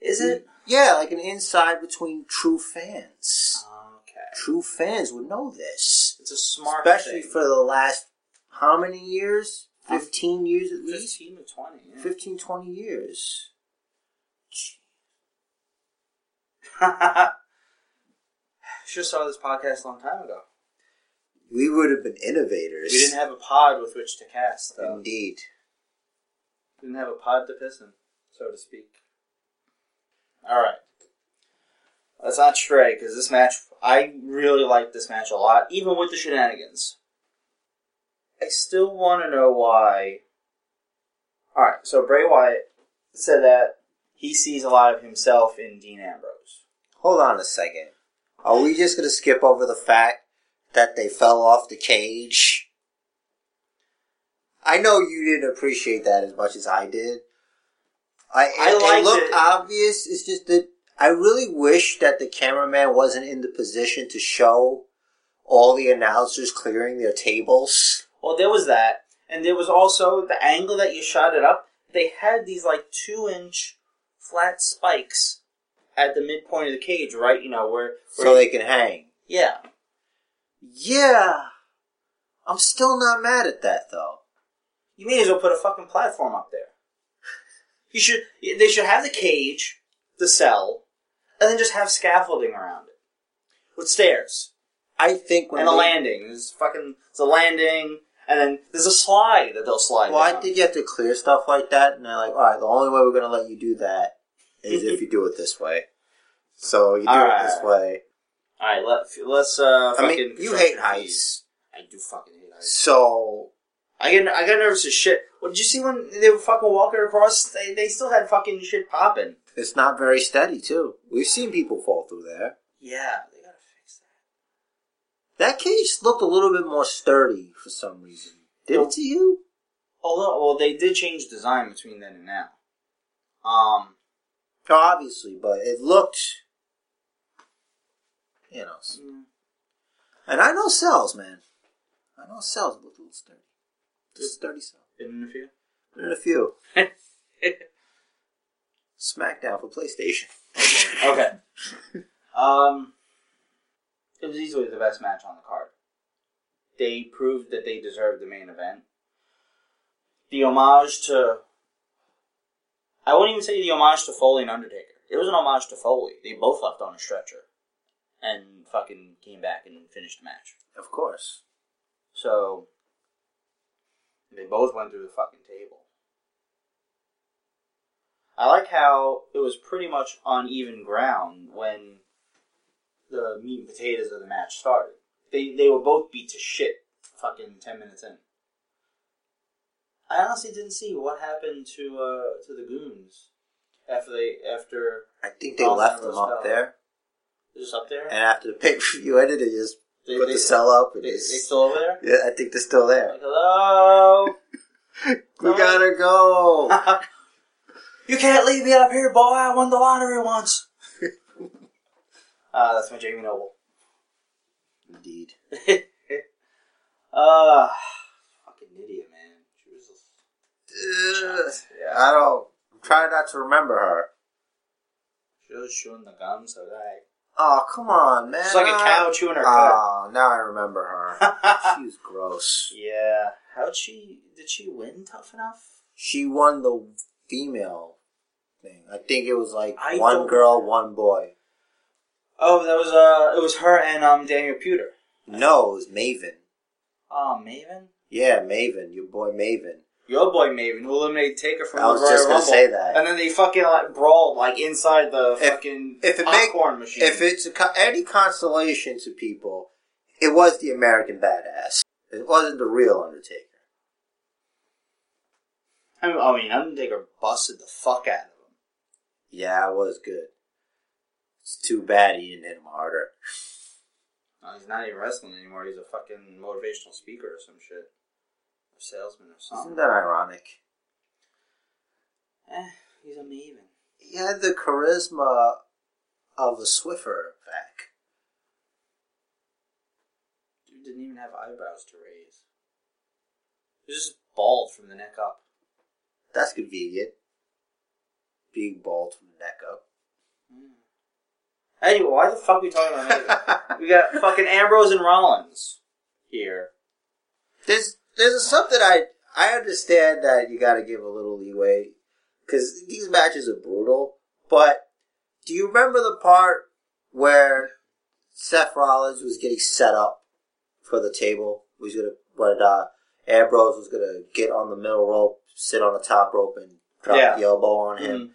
Is it? Yeah, like an inside between true fans. Okay. True fans would know this. It's a smart Especially thing. for the last, how many years? 15 years at least? 15 to 20. Yeah. 15, 20 years. Should have started this podcast a long time ago. We would have been innovators. We didn't have a pod with which to cast, though. Indeed. We didn't have a pod to piss in, so to speak. Alright. Let's not stray, because this match, I really liked this match a lot, even with the shenanigans. I still want to know why. Alright, so Bray Wyatt said that he sees a lot of himself in Dean Ambrose. Hold on a second. Are we just going to skip over the fact that they fell off the cage? I know you didn't appreciate that as much as I did. I, it, I it liked looked it. obvious. It's just that I really wish that the cameraman wasn't in the position to show all the announcers clearing their tables. Well, there was that, and there was also the angle that you shot it up. They had these like two inch flat spikes at the midpoint of the cage, right? You know where, where So they can hang. yeah. Yeah. I'm still not mad at that though. You may as well put a fucking platform up there. You should. They should have the cage, the cell, and then just have scaffolding around it with stairs I think when and a they- landing. There's fucking there's a landing, and then there's a slide that they'll slide. Well, I down. think you have to clear stuff like that, and they're like, all right, the only way we're going to let you do that is if you do it this way. So you do All it right. this way. All right, let, let's. Uh, I mean, you hate heights. I do fucking hate heights. So I get I got nervous as shit. What did you see when they were fucking walking across? They, they still had fucking shit popping. it's not very steady, too. We've seen people fall through there. Yeah, they gotta fix that. case looked a little bit more sturdy for some reason. Did it to you? Although, well, they did change design between then and now. Um, Obviously, but it looked, you know. And I know cells, man. I know cells look a little sturdy. Just sturdy cell. been in a few. Been in a few. SmackDown for PlayStation. okay. Um, it was easily the best match on the card. They proved that they deserved the main event. The homage to. I wouldn't even say the homage to Foley and Undertaker. It was an homage to Foley. They both left on a stretcher. And fucking came back and finished the match. Of course. So. They both went through the fucking table. I like how it was pretty much on even ground when the meat and potatoes of the match started. They they were both beat to shit fucking ten minutes in. I honestly didn't see what happened to uh to the goons after they after I think they Rollins left them up there. just up there. And after the pay per view ended, they just They, put they, the cell up. and they, they still over there? yeah, I think they're still there. Like, hello? We gotta go. you can't leave me up here, boy. I won the lottery once. Uh, that's my Jamie Noble. Indeed. uh, fucking idiot, man. She was Ugh. yeah. I don't. I'm trying not to remember her. She was chewing the gum, so that Oh, come on, man. it's like a cow chewing her. Oh, now I remember her. she was gross. yeah. How'd she? Did she win tough enough? She won the female thing. I think it was like I one girl, one boy. Oh, that was uh, it was her and um Daniel Puder. No, it was Maven. Oh, Maven. Yeah, Maven. Your boy Maven. Your boy Maven, who eliminated Taker from I was the Royal just gonna say that. And then they fucking like brawled like inside the If- fucking if it make- popcorn machine. If it's a, any consolation to people, it was the American Badass. It wasn't the real Undertaker. I mean, I mean, Undertaker busted the fuck out of him. Yeah, it was good. It's too bad he didn't hit him harder. No, he's not even wrestling anymore. He's a fucking motivational speaker or some shit, or salesman or something. Isn't that ironic? Eh, he's a Maven. He had the charisma of a Swiffer back. Dude didn't even have eyebrows to raise. He was just bald from the neck up. That's convenient. Being bald from the neck up. Anyway, why the fuck are we talking about Maven? we got fucking Ambrose and Rollins here. There's there's something I I understand that you got to give a little leeway because these matches are brutal. But do you remember the part where Seth Rollins was getting set up for the table? He was gonna when uh, Ambrose was gonna get on the middle rope, sit on the top rope, and drop Yeah. the elbow on him. Mhm.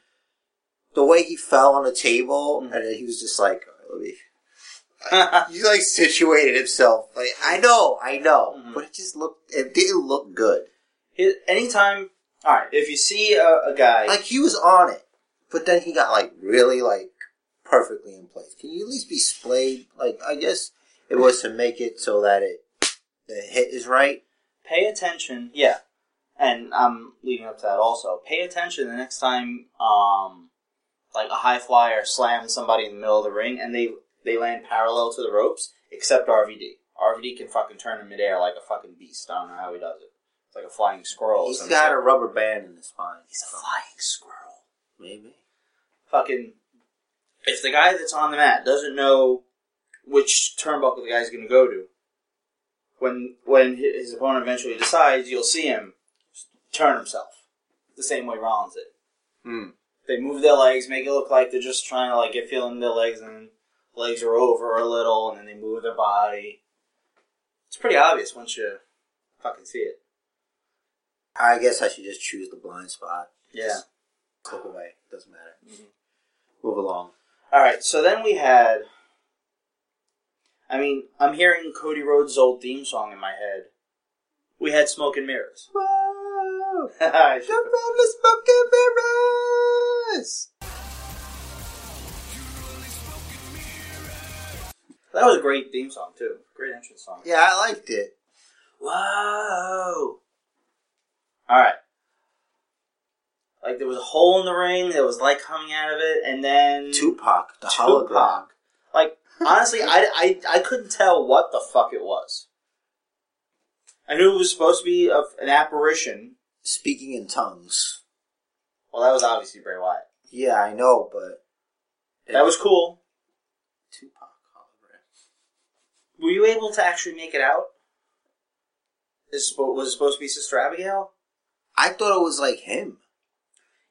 The way he fell on the table, Mhm. and he was just like, "Let me." He like situated himself. Like I know, I know, Mhm. but it just looked. It didn't look good. Anytime, all right. If you see a, a guy, Like he was on it, but then he got like really like perfectly in place. Can you at least be splayed? Like I guess it was to make it so that it the hit is right. pay attention. Yeah, and I'm leading up to that also. Pay attention the next time, um, like a high flyer slams somebody in the middle of the ring and they they land parallel to the ropes, except RVD. RVD can fucking turn in midair like a fucking beast. I don't know how he does it. It's like a flying squirrel. He's got a rubber band in his spine. He's a flying squirrel. Maybe. Fucking. If the guy that's on the mat doesn't know which turnbuckle the guy's going to go to, when when his opponent eventually decides, you'll see him turn himself the same way Rollins did. Hmm. They move their legs, make it look like they're just trying to like get feeling their legs, and legs are over a little, and then they move their body. It's pretty obvious once you fucking see it. I guess I should just choose the blind spot. Yeah. Just click away. Doesn't matter. Mhm. Move along. All right, so then we had. I mean, I'm hearing Cody Rhodes' old theme song in my head. We had Smoke and Mirrors. Whoa! I Jump should- on the smoking mirrors. that was a great theme song too. Great entrance song. Yeah, I liked it. Whoa! All right. Like there was a hole in the ring. There was light coming out of it, and then Tupac, the Tupac. hologram. Like honestly, I, I I couldn't tell what the fuck it was. I knew it was supposed to be a, an apparition. Speaking in tongues. Well, that was obviously Bray Wyatt. Yeah, I know, but That was cool. Tupac hologram. Were you able to actually make it out? Is was it supposed to be Sister Abigail? I thought it was like him.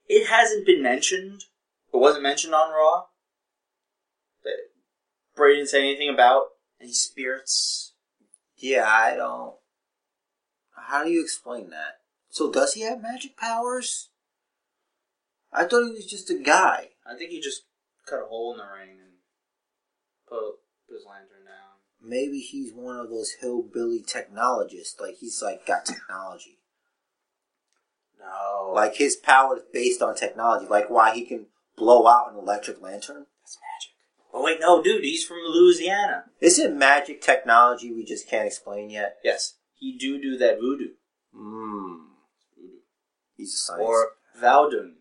It hasn't been mentioned. It wasn't mentioned on Raw. That Bray didn't say anything about any spirits. Yeah, I don't. How do you explain that? So does he have magic powers? I thought he was just a guy. I think he just cut a hole in the ring and put his lantern down. Maybe he's one of those hillbilly technologists. Like he's like got technology. No, Like his power is based on technology. Like why he can blow out an electric lantern. that's magic. Oh wait, no, dude, he's from Louisiana. Is it magic technology we just can't explain yet? Yes, he do do that voodoo Mmm. He's a science. or Vodun,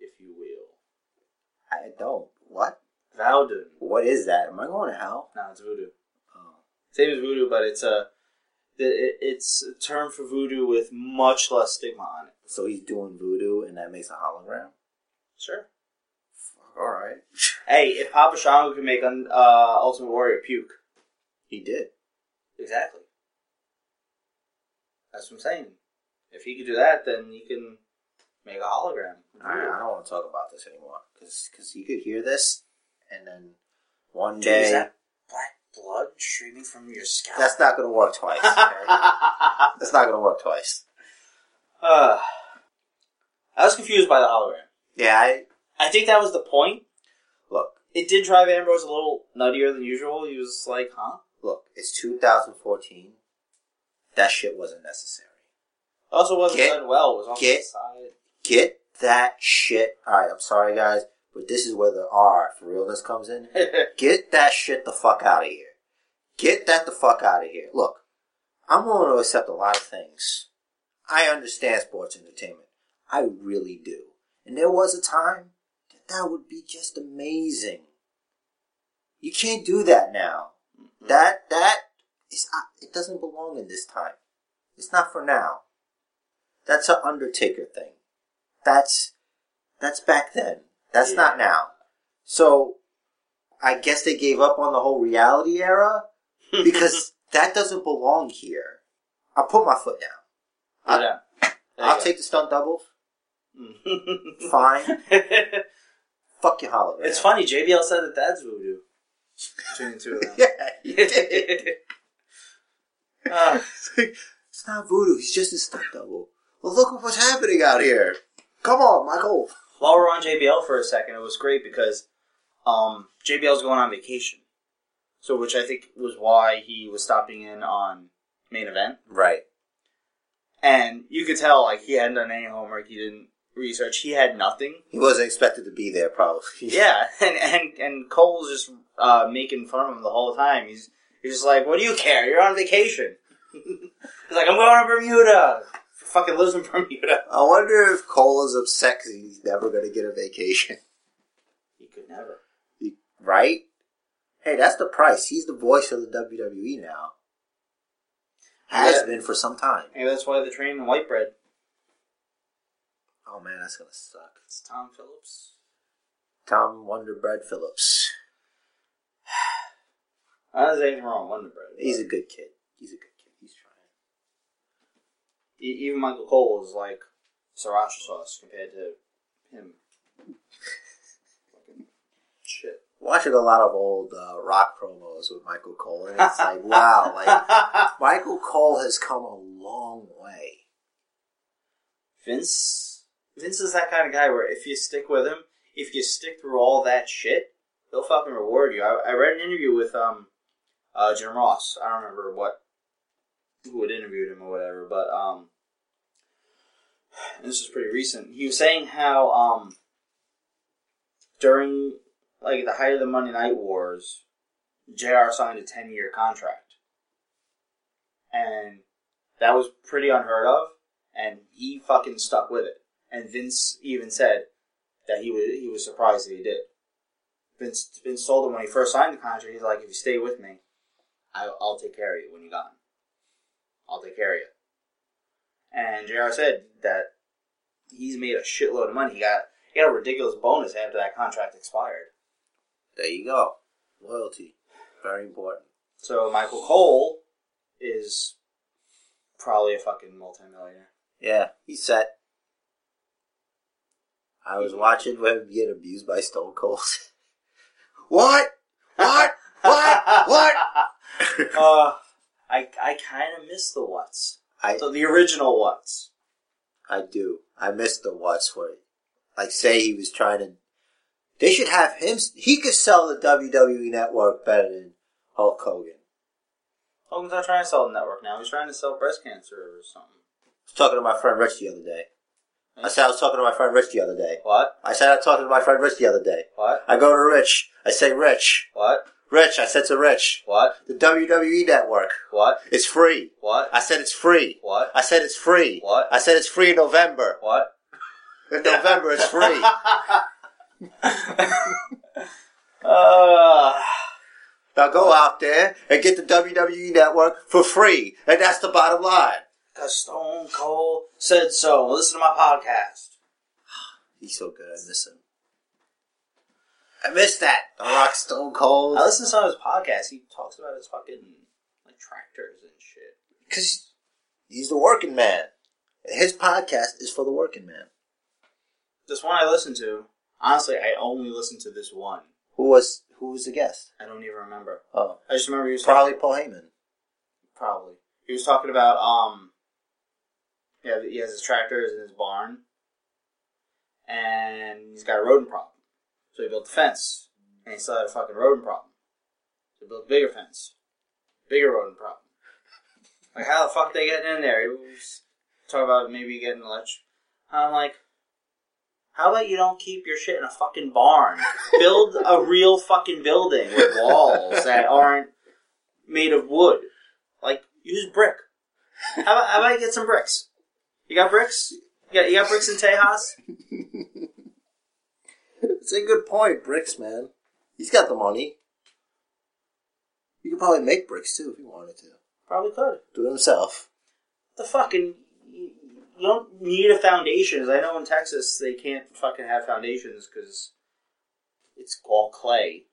if you will. I don't. What? Vodun. What is that? Am I going to hell? No, it's voodoo. Oh. Same as voodoo, but it's a it's a term for voodoo with much less stigma on it. So he's doing voodoo and that makes a hologram? Sure. Alright. Hey, if Papa Shango can make an uh, Ultimate Warrior puke, he did. exactly. That's what I'm saying. If he could do that, then he can make a hologram. Alright, I don't want to talk about this anymore. Because he could hear this and then one Dude, is day. that black blood streaming from your scalp? That's not going to work twice. Okay? That's not going to work twice. uh, I was confused by the hologram. Yeah, I. I think that was the point. Look, It did drive Ambrose a little nuttier than usual. He was like, huh? look, it's 2014. That shit wasn't necessary. Also wasn't Get- done well. It was on get- the side. Get that shit. Alright, I'm sorry, guys, but this is where the R for realness comes in. Get that shit the fuck out of here. Get that the fuck out of here. Look, I'm willing to accept a lot of things. I understand sports entertainment. I really do. And there was a time that that would be just amazing. You can't do that now. That, that is, uh, it doesn't belong in this time. It's not for now. That's an Undertaker thing. That's, that's back then. That's Yeah. not now. So, I guess they gave up on the whole reality era because that doesn't belong here. I'll put my foot down. yeah. I'll take the stunt double. Fine. Fuck your hologram. it's funny. JBL said that that's voodoo. Between the two of them. yeah, he did. Ah, it's not voodoo. He's just a stunt double. Well, look at what's happening out here. Come on, Michael. while we're on JBL for a second, it was great because um, JBL's going on vacation. So, which I think was why he was stopping in on main event. Right. And you could tell, like, he hadn't done any homework. He didn't research. He had nothing. He wasn't expected to be there, probably. Yeah, and and and Cole's just uh, making fun of him the whole time. He's he's just like, "What do you care? You're on vacation." he's like, "I'm going to Bermuda." Fucking lives in Bermuda. I wonder if Cole is upset because he's never going to get a vacation. He could never. Right? Hey, that's the price. He's the voice of the WWE now. Has Yeah. been for some time. Maybe that's why they're training white bread. Oh man, that's gonna suck. It's Tom Phillips. Tom Wonderbread Phillips. I don't think anything wrong with Wonder Bread. He's a good kid. He's a good kid. He's trying. e- even Michael Cole is like sriracha sauce compared to him. Fucking shit. Watching a lot of old uh, rock promos with Michael Cole, and it's like, wow, like Michael Cole has come a long way. Vince Vince is that kind of guy where if you stick with him, if you stick through all that shit, he'll fucking reward you. I, I read an interview with um uh Jim Ross. I don't remember what who had interviewed him or whatever, but um this is pretty recent. He was saying how um during like the height of the Monday Night Wars, JR signed a ten year contract. And that was pretty unheard of and he fucking stuck with it. And Vince even said that he was he was surprised that he did. Vince Vince told him when he first signed the contract, he's like, "If you stay with me, I, I'll take care of you when you're gone. I'll take care of you." And Jr. said that he's made a shitload of money. He got he got a ridiculous bonus after that contract expired. There you go. Loyalty, very important. So Michael Cole is probably a fucking multimillionaire. Yeah, he's set. I was watching him get abused by Stone Cold. what? What? What? What? uh, I I kind of miss the what's. I So the original what's. I do. I miss the what's where, like, say he was trying to. They should have him. He could sell the WWE network better than Hulk Hogan. Hogan's not trying to sell the network now. He's trying to sell breast cancer or something. I was talking to my friend Rich the other day. I said I was talking to my friend Rich the other day. What? I said I was talking to my friend Rich the other day. What? I go to Rich. I say, Rich. What? Rich, I said to Rich, What? the WWE network. What? It's free. What? I said it's free. What? I said it's free. What? I said it's free in November. What? In November, it's free. uh, Now go out there and get the WWE network for free. And that's the bottom line. Cause Stone Cold said so. Listen to my podcast. He's so good. I miss him. I miss that. The Rock Stone Cold. I listen to some of his podcasts. He talks about his fucking like tractors and shit. Because he's the working man. His podcast is for the working man. This one I listened to. Honestly, I only listened to this one. Who was who was the guest? I don't even remember. Oh, I just remember he was probably Paul Heyman. Probably. He was talking about um. Yeah, he has his tractors in his barn, and he's got a rodent problem. So he built a fence, and he still had a fucking rodent problem. So he built a bigger fence, bigger rodent problem. Like how the fuck they getting in there? He was talking about maybe getting electric. I'm like, how about you don't keep your shit in a fucking barn? Build a real fucking building with walls that aren't made of wood. Like, use brick. How about, how about you get some bricks? You got bricks? You got, you got bricks in Tejas? It's a good point, bricks, man. He's got the money. You could probably make bricks too if you wanted to. Probably could. Do it himself. The fucking. You you don't need a foundation. As I know in Texas, they can't fucking have foundations because it's all clay.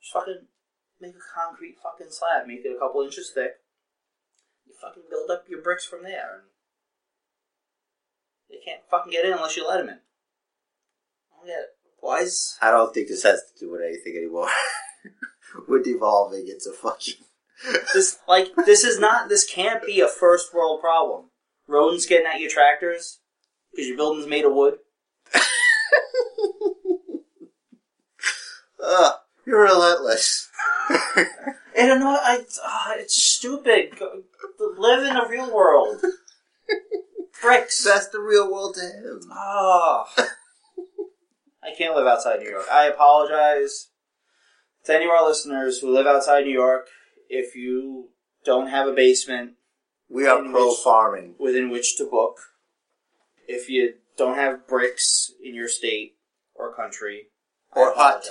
Just fucking make a concrete fucking slab. Make it a couple inches thick. You fucking build up your bricks from there. And they can't fucking get in unless you let them in. I don't it. Why is I don't think this has to do with anything anymore. We're devolving into fucking. this like this is not this can't be a first world problem. Rodents getting at your tractors because your building's made of wood. Ugh, you're relentless. I don't know. I uh, it's stupid. Go, live in the real world. Bricks. That's the real world to him. Oh. I can't live outside New York. I apologize to any of our listeners who live outside New York. If you don't have a basement We are pro which- farming. within which to book, if you don't have bricks in your state or country, Or hut.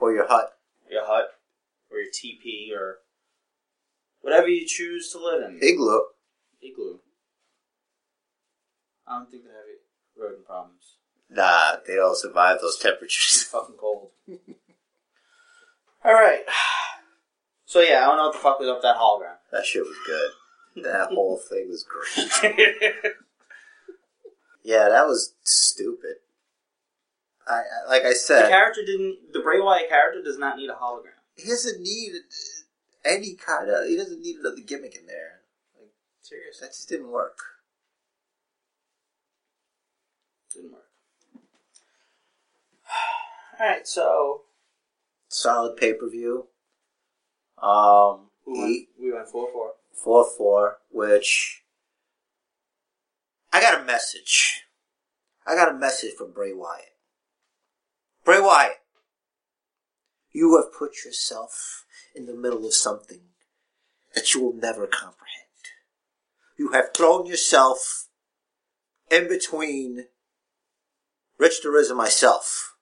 Or your hut. Your hut or your teepee or whatever you choose to live in. Igloo. Igloo. I don't think they have a rodent problems. Nah, they don't survive those temperatures. It's fucking cold. Alright. So yeah, I don't know what the fuck was up that hologram. That shit was good. That whole thing was great. Yeah, that was stupid. I, I like I said the said, character didn't. The Bray Wyatt character does not need a hologram. he doesn't need any kind of. He doesn't need another gimmick in there. Like seriously, That just didn't work. didn't work. Alright, so Solid pay per view. Um, we went, eight we went four four. four four, which I got a message. I got a message from Bray Wyatt. Bray Wyatt, you have put yourself in the middle of something that you will never comprehend. You have thrown yourself in between Rich Deriz and myself.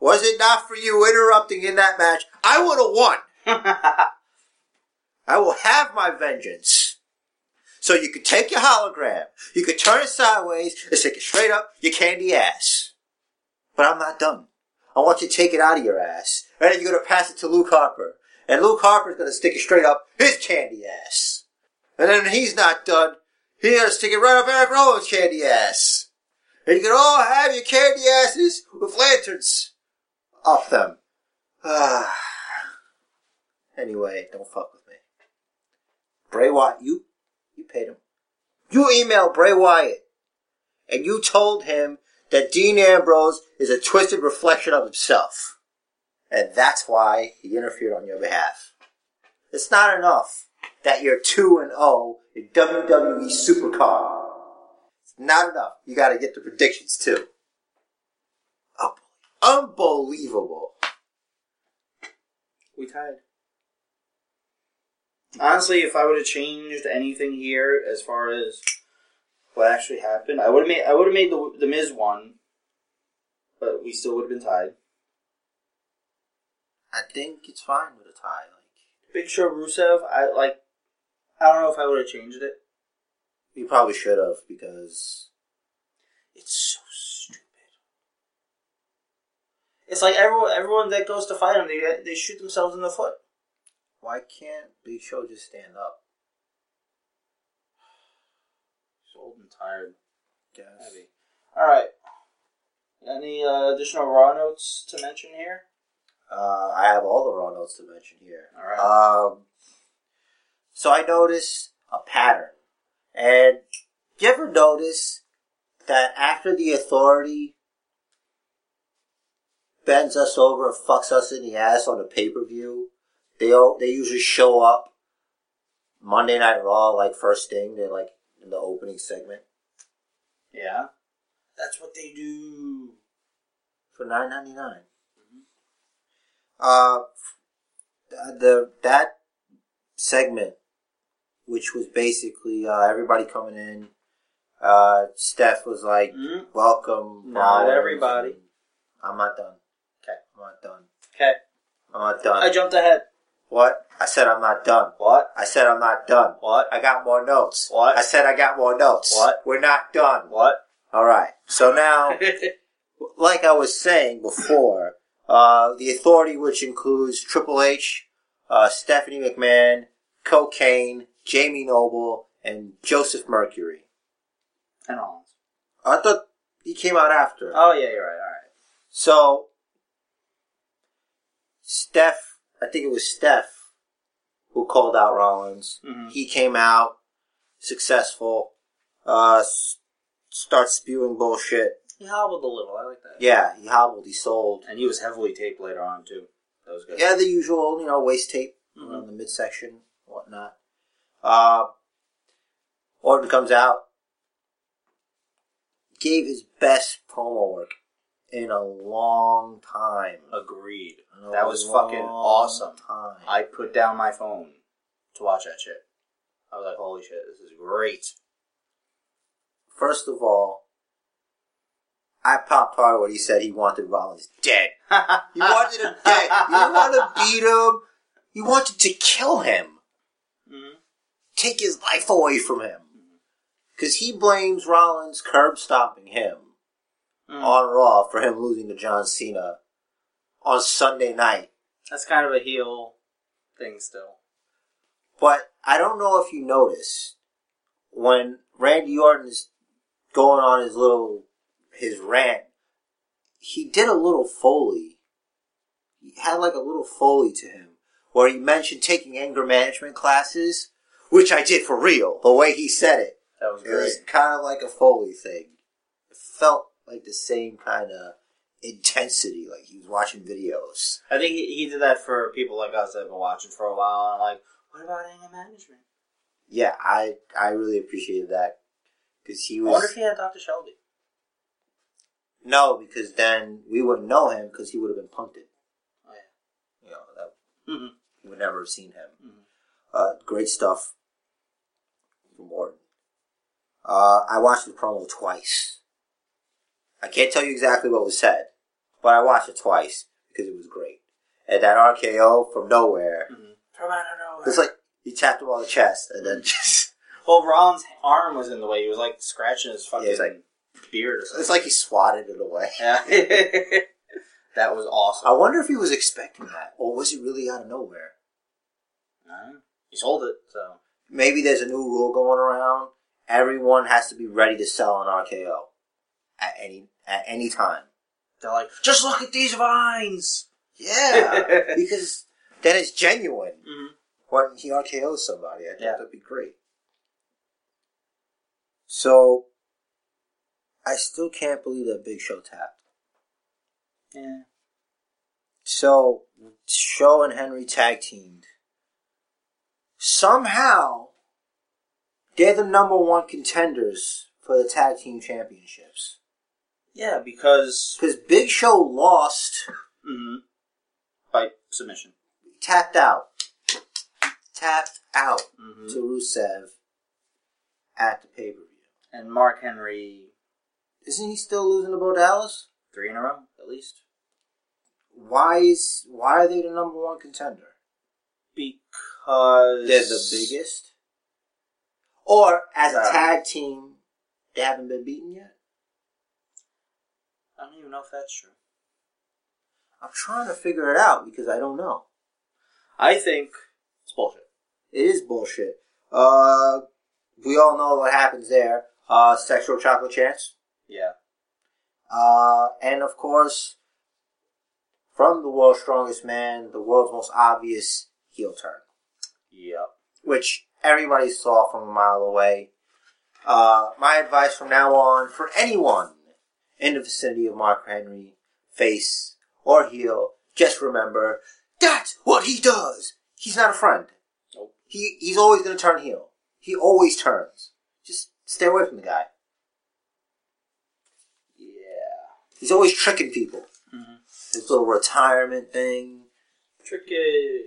Was it not for you interrupting in that match, I would have won. I will have my vengeance. So you could take your hologram, you could turn it sideways and stick it straight up your candy ass. But I'm not done. I want you to take it out of your ass, and then you're gonna pass it to Luke Harper. And Luke Harper's gonna stick it straight up his candy ass. And then when he's not done, he's gonna stick it right up Eric Rowan's candy ass. And you can all have your candy asses with lanterns off them. Ah. Anyway, don't fuck with me. Bray Wyatt, you you paid him. You emailed Bray Wyatt and you told him that Dean Ambrose is a twisted reflection of himself. And that's why he interfered on your behalf. It's not enough that you're 2 and 0 in WWE Supercard. It's not enough. You got to get the predictions too. Unbelievable. We tied. Honestly, if I would have changed anything here as far as what actually happened, I would have made I would have made the the Miz one, but we still would have been tied. I think it's fine with a tie. Like Big Show Rusev, I like. I don't know if I would have changed it. you probably should have because it's so stupid. It's like everyone everyone that goes to fight him, they they shoot themselves in the foot. Why can't Big Show just stand up? He's old and tired. Guess. Heavy. All right. Any uh, additional raw notes to mention here? Uh, I have all the raw notes to mention here. All right. Um, so I noticed a pattern, and you ever notice that after the authority bends us over and fucks us in the ass on a pay per view, they all, they usually show up Monday Night Raw like first thing. They're like in the opening segment yeah. That's what they do. for nine ninety nine. Uh, the that segment, which was basically uh, everybody coming in. Uh, Steph was like, Mhm. "Welcome, Not everybody. I'm not done. I'm not done. Okay. I'm not done. I jumped ahead. what? I said I'm not done. What? I said I'm not done. What? I got more notes. What? I said I got more notes. What? We're not done. What? All right. So now. like I was saying before, uh, the authority, which includes Triple H, uh, Stephanie McMahon, Cocaine, Jamie Noble, and Joseph Mercury. and Rollins. I thought he came out after. Oh yeah, you're right. All right. So, Steph, I think it was Steph who called out Rollins. Mhm. He came out successful, uh, s- starts spewing bullshit. He hobbled a little. I like that. Yeah, he hobbled, he sold. And he was heavily taped later on too. That was good. Yeah, the usual, you know, waist tape Mhm. around the midsection, whatnot. Uh, Orton comes out, gave his best promo work in a long time. Agreed. That was fucking awesome. Time. I put down my phone to watch that shit. I was like, holy shit, this is great. First of all, I popped hard when he said he wanted Rollins dead. He wanted him dead. You didn't want to beat him. You wanted to kill him. Mhm. take his life away from him. Because he blames Rollins curb stomping him Mm. on Raw for him losing to John Cena on Sunday night. That's kind of a heel thing still. But I don't know if you noticed when Randy Orton is going on his little his rant, he did a little foley. He had like a little foley to him where he mentioned taking anger management classes, which I did for real. The way he said it. That was It was great. kind of like a Foley thing. It felt like the same kind of intensity, like he was watching videos. I think he, he did that for people like us that have been watching for a while and like, what about anger management? Yeah, I I really appreciated that because he I was wonder if he had Dr. Shelby. no, because then we wouldn't know him because he would have been punted. Oh, yeah. You know that Mhm. we would never have seen him. Mhm. Uh, great stuff from Orton. Uh, I watched the promo twice. I can't tell you exactly what was said, but I watched it twice because it was great. And that RKO from nowhere, mm-hmm. From out of nowhere. it's like he tapped him on the chest and then just. Well, Rollins' arm was in the way. He was like scratching his fucking Yeah, like- beard or something. It's like he swatted it away. Yeah. that was awesome. I wonder if he was expecting that, or was it really out of nowhere? He sold it, so. Maybe there's a new rule going around. Everyone has to be ready to sell an RKO at any at any time. They're like, just look at these vines! Yeah, because then it's genuine Mm-hmm. when he RKOs somebody. I think Yeah. that'd be great. So, I still can't believe that Big Show tapped. Yeah. So, Show and Henry tag teamed. Somehow, they're the number one contenders for for the tag team championships. Yeah, because Because Big Show lost, mhm, by submission. tapped out, tapped out hmm to Rusev at the pay per view. And Mark Henry Isn't he still losing to Bo Dallas? three in a row at least Why is why are they the number one contender? because They're the biggest. Or as a Right. tag team, they haven't been beaten yet. I don't even know if that's true. I'm trying to figure it out because I don't know. I think it's bullshit. It is bullshit. Uh, we all know what happens there. Uh, sexual chocolate chance. Yeah. Uh, and of course, from the world's strongest man, the world's most obvious heel turn, Yep. which everybody saw from a mile away. Uh, my advice from now on for anyone in the vicinity of Mark Henry, face or heel, just remember that's what he does. He's not a friend. Nope. He he's always going to turn heel. He always turns. Just stay away from the guy. Yeah. He's always tricking people. Mm-hmm. His little retirement thing. Tricky.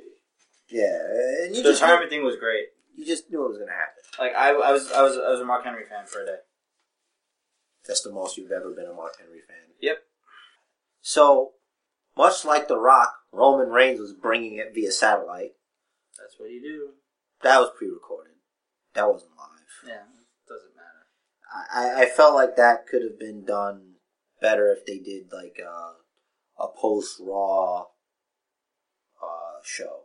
Yeah, and you The just retirement thing was great. you just knew it was going to happen. Like I, I was, I was, I was a Mark Henry fan for a day. That's the most you've ever been a Mark Henry fan. Yep. So, much like The Rock, Roman Reigns was bringing it via satellite. That's what you do. That was pre-recorded. That wasn't live. Yeah. Doesn't matter. I, I felt like that could have been done better if they did like a, a post Raw uh, show.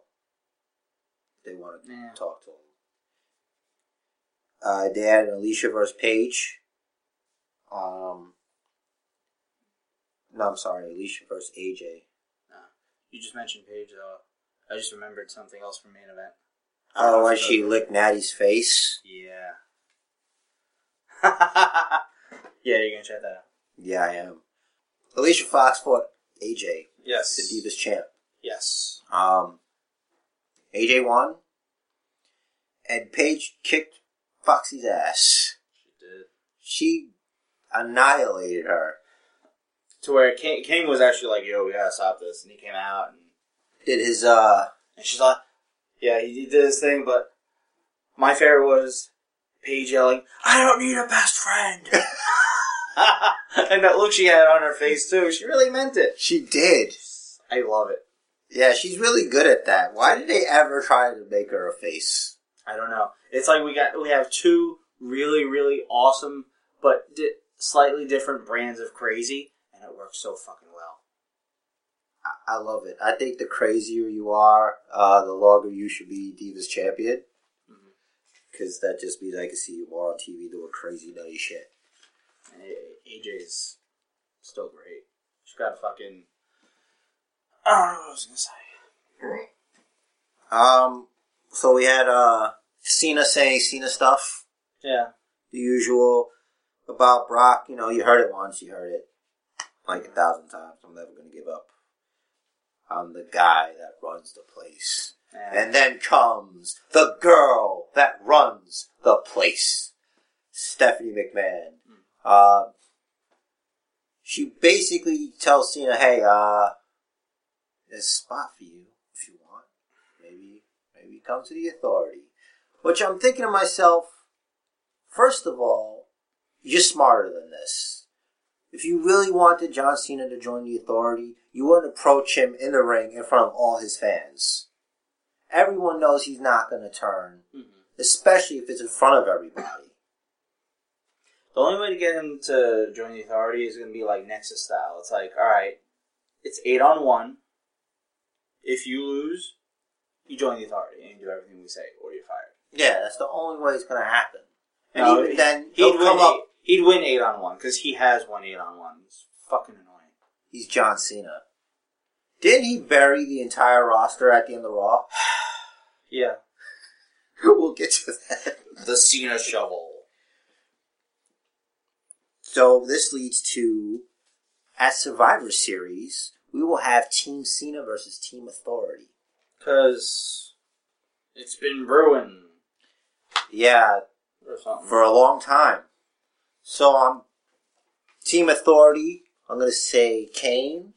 They wanted to talk to him. Uh, they had Alicia versus Paige. Um, no, I'm sorry, Alicia versus AJ. No. You just mentioned Paige though. I just remembered something else from main event. Oh, why she licked Natty's face. Yeah. yeah, you're gonna check that out. Yeah, I am. Alicia Fox fought AJ, Yes. the Divas champ. Yes. Um, AJ won, and Paige kicked Foxy's ass. She did. She annihilated her. To where King, King was actually like, "Yo, we gotta stop this," and he came out and, Did his uh and she's like, "Yeah, he, did his thing." But my favorite was Paige yelling, "I don't need a best friend," and that look she had on her face too. She really meant it. she did. I love it. Yeah, she's really good at that. Why did they ever try to make her a face? I don't know. It's like we got we have two really really awesome but slightly different brands of crazy, and it works so fucking well. I, I love it. I think the crazier you are, uh, the longer you should be Divas champion. Because that just means I can see you more on TV doing crazy nutty shit. And AJ's still great. She's got a fucking. I don't know what I was gonna say. Um, so we had uh Cena saying Cena stuff. Yeah. the usual about Brock. You know, you heard it once, you heard it like a thousand times. I'm never going to give up. I'm the guy that runs the place. And, And then comes the girl that runs the place, Stephanie McMahon. Uh, she basically tells Cena, "Hey, uh, there's a spot for you if you want. Maybe, maybe come to the Authority." Which I'm thinking to myself, first of all, you're smarter than this. If you really wanted John Cena to join the Authority, you wouldn't approach him in the ring in front of all his fans. Everyone knows he's not going to turn, Mhm. especially if it's in front of everybody. the only way to get him to join the authority is gonna be like Nexus style. It's like, all right, it's eight on one. If you lose, you join the authority and you do everything we say, or you're fired. Yeah, that's the only way it's going to happen. And No, even then, he'd he'll come Eight, up. He'd win eight on one because he has won eight on one. It's fucking annoying. He's John Cena. Didn't he bury the entire roster at the end of Raw? Yeah, we'll get to that. the Cena shovel. So this leads to at Survivor Series, we will have Team Cena versus Team Authority. Because it's been brewing Yeah, or something. for a long time. So um, Team Authority. I'm gonna say Kane,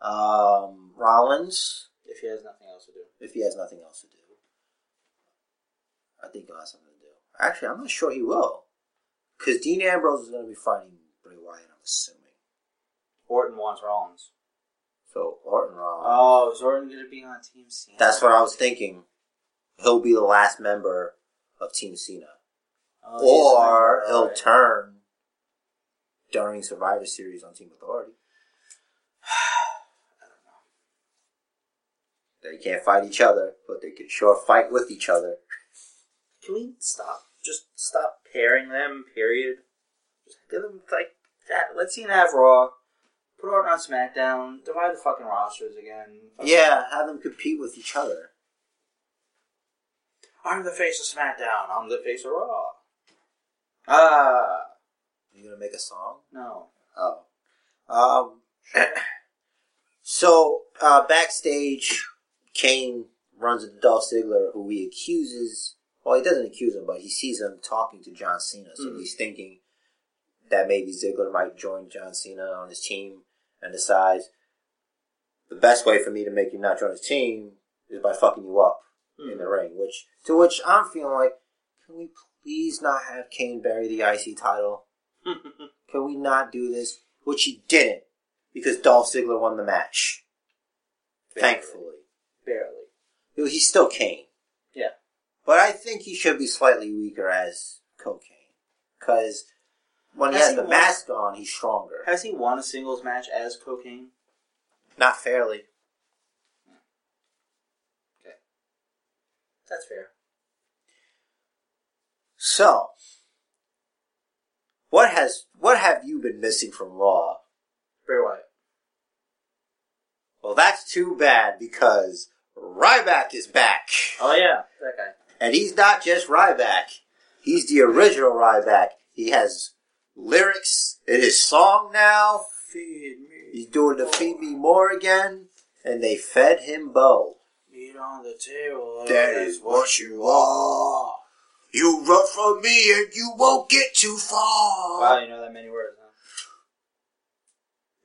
um, Rollins, If he has nothing else to do. if he has nothing else to do. I think he'll have something to do. Actually, I'm not sure he will, because Dean Ambrose is gonna be fighting Bray Wyatt. I'm assuming. Orton wants Rollins. So Orton Rollins. Oh, is Orton going to be on Team Cena? That's what I was thinking. He'll be the last member of Team Cena. Oh, or member, he'll turn during Survivor Series on Team Authority. They can't fight each other, but they can sure fight with each other. Can we stop? Just stop pairing them. Period. Just give them like that. Let's see have Raw. Put Orton on SmackDown. Divide the fucking rosters again. Fucking- Yeah, have them compete with each other. I'm the face of SmackDown. I'm the face of Raw. Ah, You gonna make a song? no. Oh. Um. so uh, backstage, Kane runs into Dolph Ziggler, who he accuses. Well, he doesn't accuse him, but he sees him talking to John Cena, so Mhm. he's thinking that maybe Ziggler might join John Cena on his team, and decides the best way for me to make you not join his team is by fucking you up in the ring. Which to which I'm feeling like, can we please not have Kane bury the IC title? Can we not do this? Which he didn't, because Dolph Ziggler won the match. Thankfully. Barely. He's still Kane. Yeah. But I think he should be slightly weaker as cocaine. Because when he Has has he the won- mask on, he's stronger. Has he won a singles match as Cocaine? Not fairly. Hmm. Okay. That's fair. So, what has what have you been missing from Raw? Bray Wyatt. Well, that's too bad because Ryback is back. Oh yeah, that guy. And he's not just Ryback. He's the original Ryback. He has lyrics in his song now. Feed me. He's doing the Feed Me More again. And they fed him Bo. Meat on the table. That is what you are. You run from me and you won't get too far. Wow, you know that many words, huh?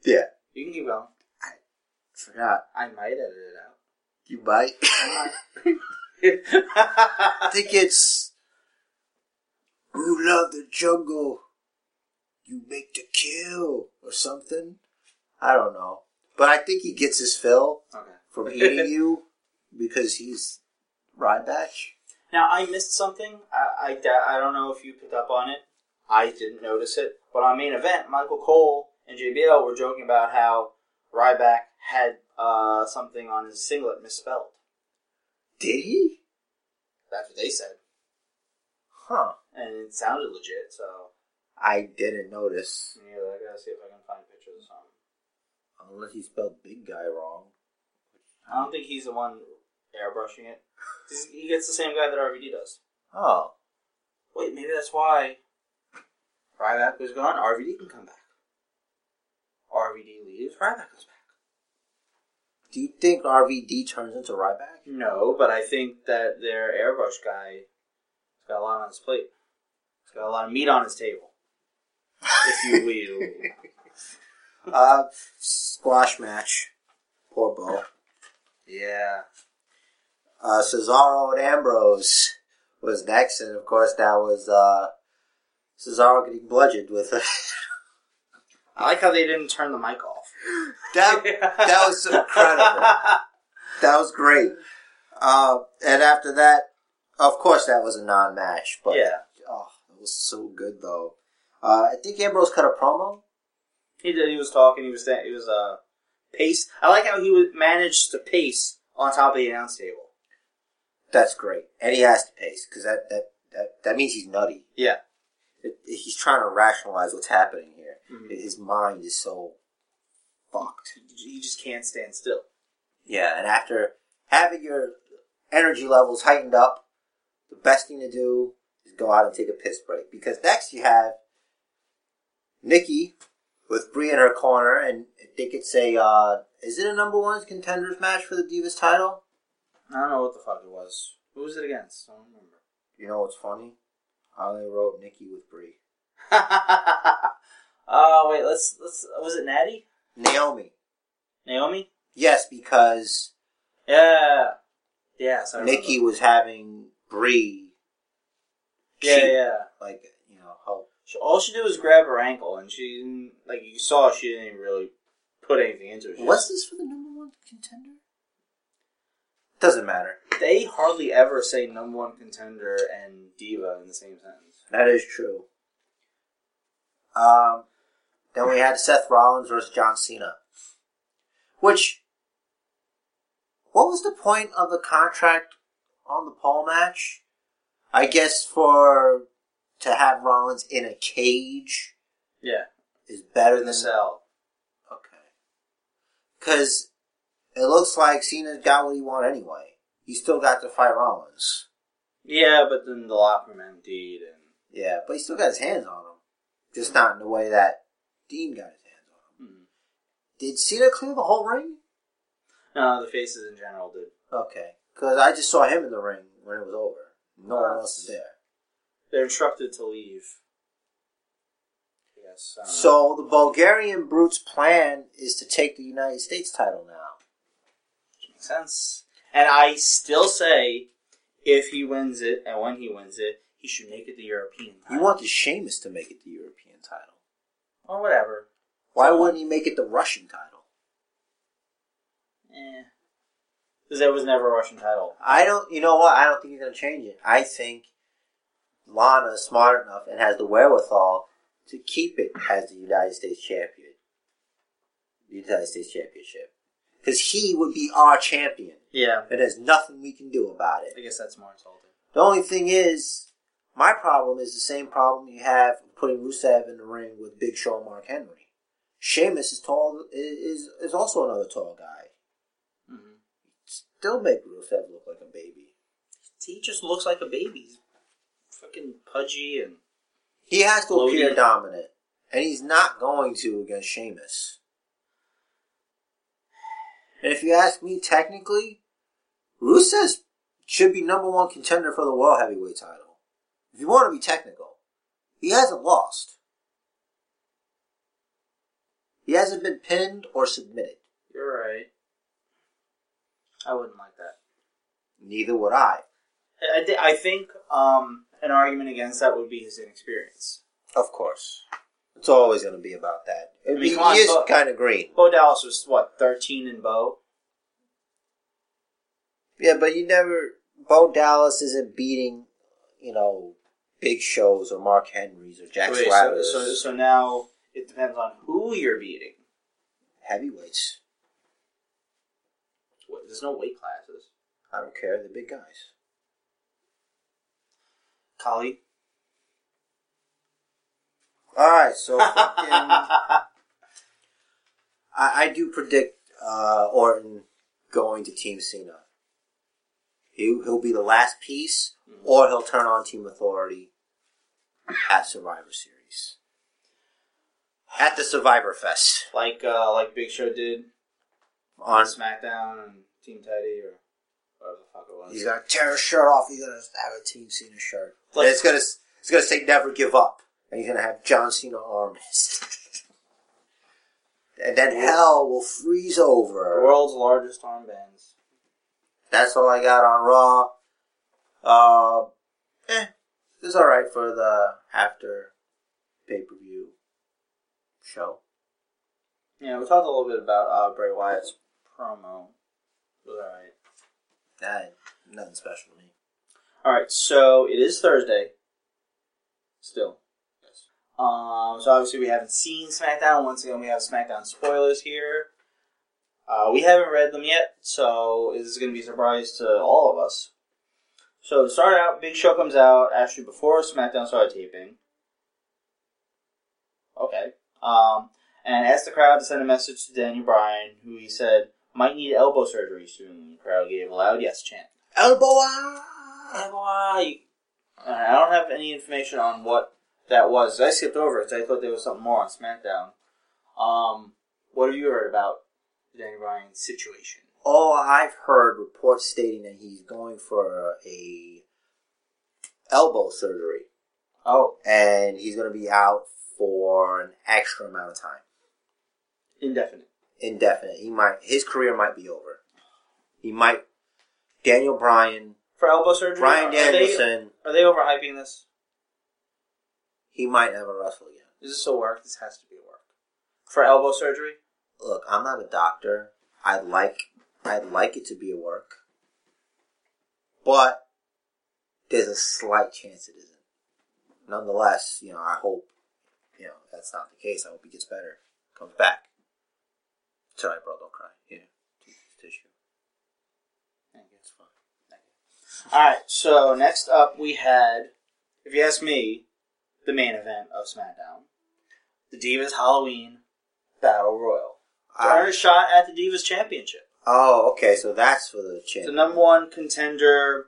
Yeah. You can keep going. I forgot. I might edit it out. You might. I I think it's You love the jungle. You make the kill or something. I don't know. But I think he gets his fill okay. from eating you because he's Ryback. Now I missed something. I, I I don't know if you picked up on it. I didn't notice it. But on main event, Michael Cole and JBL were joking about how Ryback had uh, something on his singlet misspelled. Did he? That's what they said, Huh. and it sounded legit. So I didn't notice. yeah, I gotta see if I can find pictures of something. Unless he spelled big guy wrong. I don't think he's the one airbrushing it. He gets the same guy that RVD does. Oh. Wait, maybe that's why Ryback was gone. RVD can come back. RVD leaves. Ryback comes back. Do you think RVD turns into Ryback? No, but I think that their airbrush guy has got a lot on his plate. He's got a lot of meat on his table, if you will. Uh, squash match. Poor Bo. yeah. Uh, Cesaro and Ambrose was next, and of course that was uh, Cesaro getting bludgeoned with a I like how they didn't turn the mic off. that. That was incredible. That was great. Uh, and after that, of course, that was a non-match, but yeah, oh, it was so good though. Uh, I think Ambrose cut a promo. he did. He was talking. He was he was uh pace. I like how he was managed to pace on top of the announce table. That's great, and he has to pace because that, that that that means he's nutty. Yeah. It, he's trying to rationalize what's happening here. Mhm. His mind is so fucked. He just can't stand still. Yeah, and after having your energy levels heightened up, the best thing to do is go out and take a piss break. Because next you have Nikki with Brie in her corner, and I think it's a, uh, is it a number one contenders match for the Divas title? I don't know what the fuck it was. Who was it against? I don't remember. You know what's funny? I only wrote Nikki with Brie. Oh wait, let's let's. Was it Natty? Naomi. Naomi? Yes, because Yeah. Yes. I remember. Nikki was having Brie. Yeah, cheat. yeah. Like you know, how She, all she did was grab her ankle, and she didn't like you saw. She didn't even really put anything into it. She just- this for the number one contender? Doesn't matter. They hardly ever say number one contender and diva in the same sentence. That is true. Um, then we had Seth Rollins versus John Cena. Which, what was the point of the contract on the pole match? I guess for to have Rollins in a cage Yeah, is better than cell. Okay. Because it looks like Cena's got what he wanted anyway. He still got to fight Rollins. Yeah, but then the locker room emptied, and Yeah, but he still got his hands on him. Just not in the way that Dean got his hands on him. hmm. Did Cena clear the whole ring? no, the faces in general did. Okay. Because I just saw him in the ring when it was over. No one Uh, else is there. They're instructed to leave. Yes. Know. So the Bulgarian Brute's plan is to take the United States title now. Makes sense. And I still say, if he wins it, and when he wins it, he should make it the European title. You the Sheamus to make it the European title. Or whatever. Why wouldn't he make it the Russian title? Eh. Because there was never a Russian title. I don't. You know what? I don't think he's going to change it. I think Lana is smart enough and has the wherewithal to keep it as the United States champion. The United States Championship, because he would be our champion, Yeah. and there's nothing we can do about it. I guess that's more insulting. The only thing is, my problem is the same problem you have putting Rusev in the ring with Big Show and Mark Henry. Sheamus is tall. Is is also another tall guy. hmm Still make Rusev look like a baby. He just looks like a baby. He's fucking pudgy and. He has to appear dominant, and he's not going to against Sheamus. And if you ask me, technically, Rusev should be number one contender for the World Heavyweight title. If you want to be technical, he hasn't lost. He hasn't been pinned or submitted. You're right. I wouldn't like that. Neither would I. I, I think um, an argument against that would be his inexperience. Of course. It's always going to be about that. I mean, come on, he is kind of green. Bo Dallas was, what, 13 in Bo? Yeah, but you never. Bo Dallas isn't beating, you know, big shows or Mark Henrys or Jack Wait, so, so, so now it depends on who you're beating. Heavyweights. What, there's no weight classes. I don't care. They're big guys. Khali? All right, so fucking. I, I do predict uh, Orton going to Team Cena. He, he'll be the last piece, Mhm. or he'll turn on Team Authority at Survivor Series. At the Survivor Fest. like uh, like Big Show did On on SmackDown and Team Teddy or whatever the fuck it was. He's gonna tear his shirt off. He's gonna have a Team Cena shirt. Like- and it's gonna it's gonna say "Never Give Up," and he's gonna have John Cena arms. and then hell will freeze the over. world's largest armbands. That's all I got on Raw. Uh, eh, it's all right for the after pay per view show. Yeah, we talked a little bit about uh, Bray Wyatt's promo. It was alright. That nothing special to me. Alright, so it is Thursday. Still. Um, so obviously we haven't seen SmackDown. Once again, we have SmackDown spoilers here. Uh, we haven't read them yet, so this is going to be a surprise to all of us. So to start out, Big Show comes out actually before SmackDown started taping. Okay. Um, and asked the crowd to send a message to Daniel Bryan, who he said might need elbow surgery soon. The crowd gave a loud yes chant. Elbow Elbow! I don't have any information on what that was. I skipped over it. I thought there was something more on SmackDown. Um, what have you heard about Daniel Bryan's situation? All I've heard reports stating that he's going for a elbow surgery. Oh, and he's going to be out for an extra amount of time, indefinite. indefinite. He might his career might be over. He might. Daniel Bryan, For elbow surgery? Brian are they, Danielson, are they overhyping this? He might never wrestle again. This Is this a work? This has to be a work. For elbow surgery? Look, I'm not a doctor. I'd like I'd like it to be a work, but there's a slight chance it isn't. Nonetheless, you know, I hope you know that's not the case. I hope he gets better, comes back. It's alright, bro. Don't cry. Yeah, tissue. It's fine. Alright, so next up we had, if you ask me, the main event of SmackDown. The Divas Halloween Battle Royal. A shot at the Divas Championship. oh, okay. So that's for the The number one contender,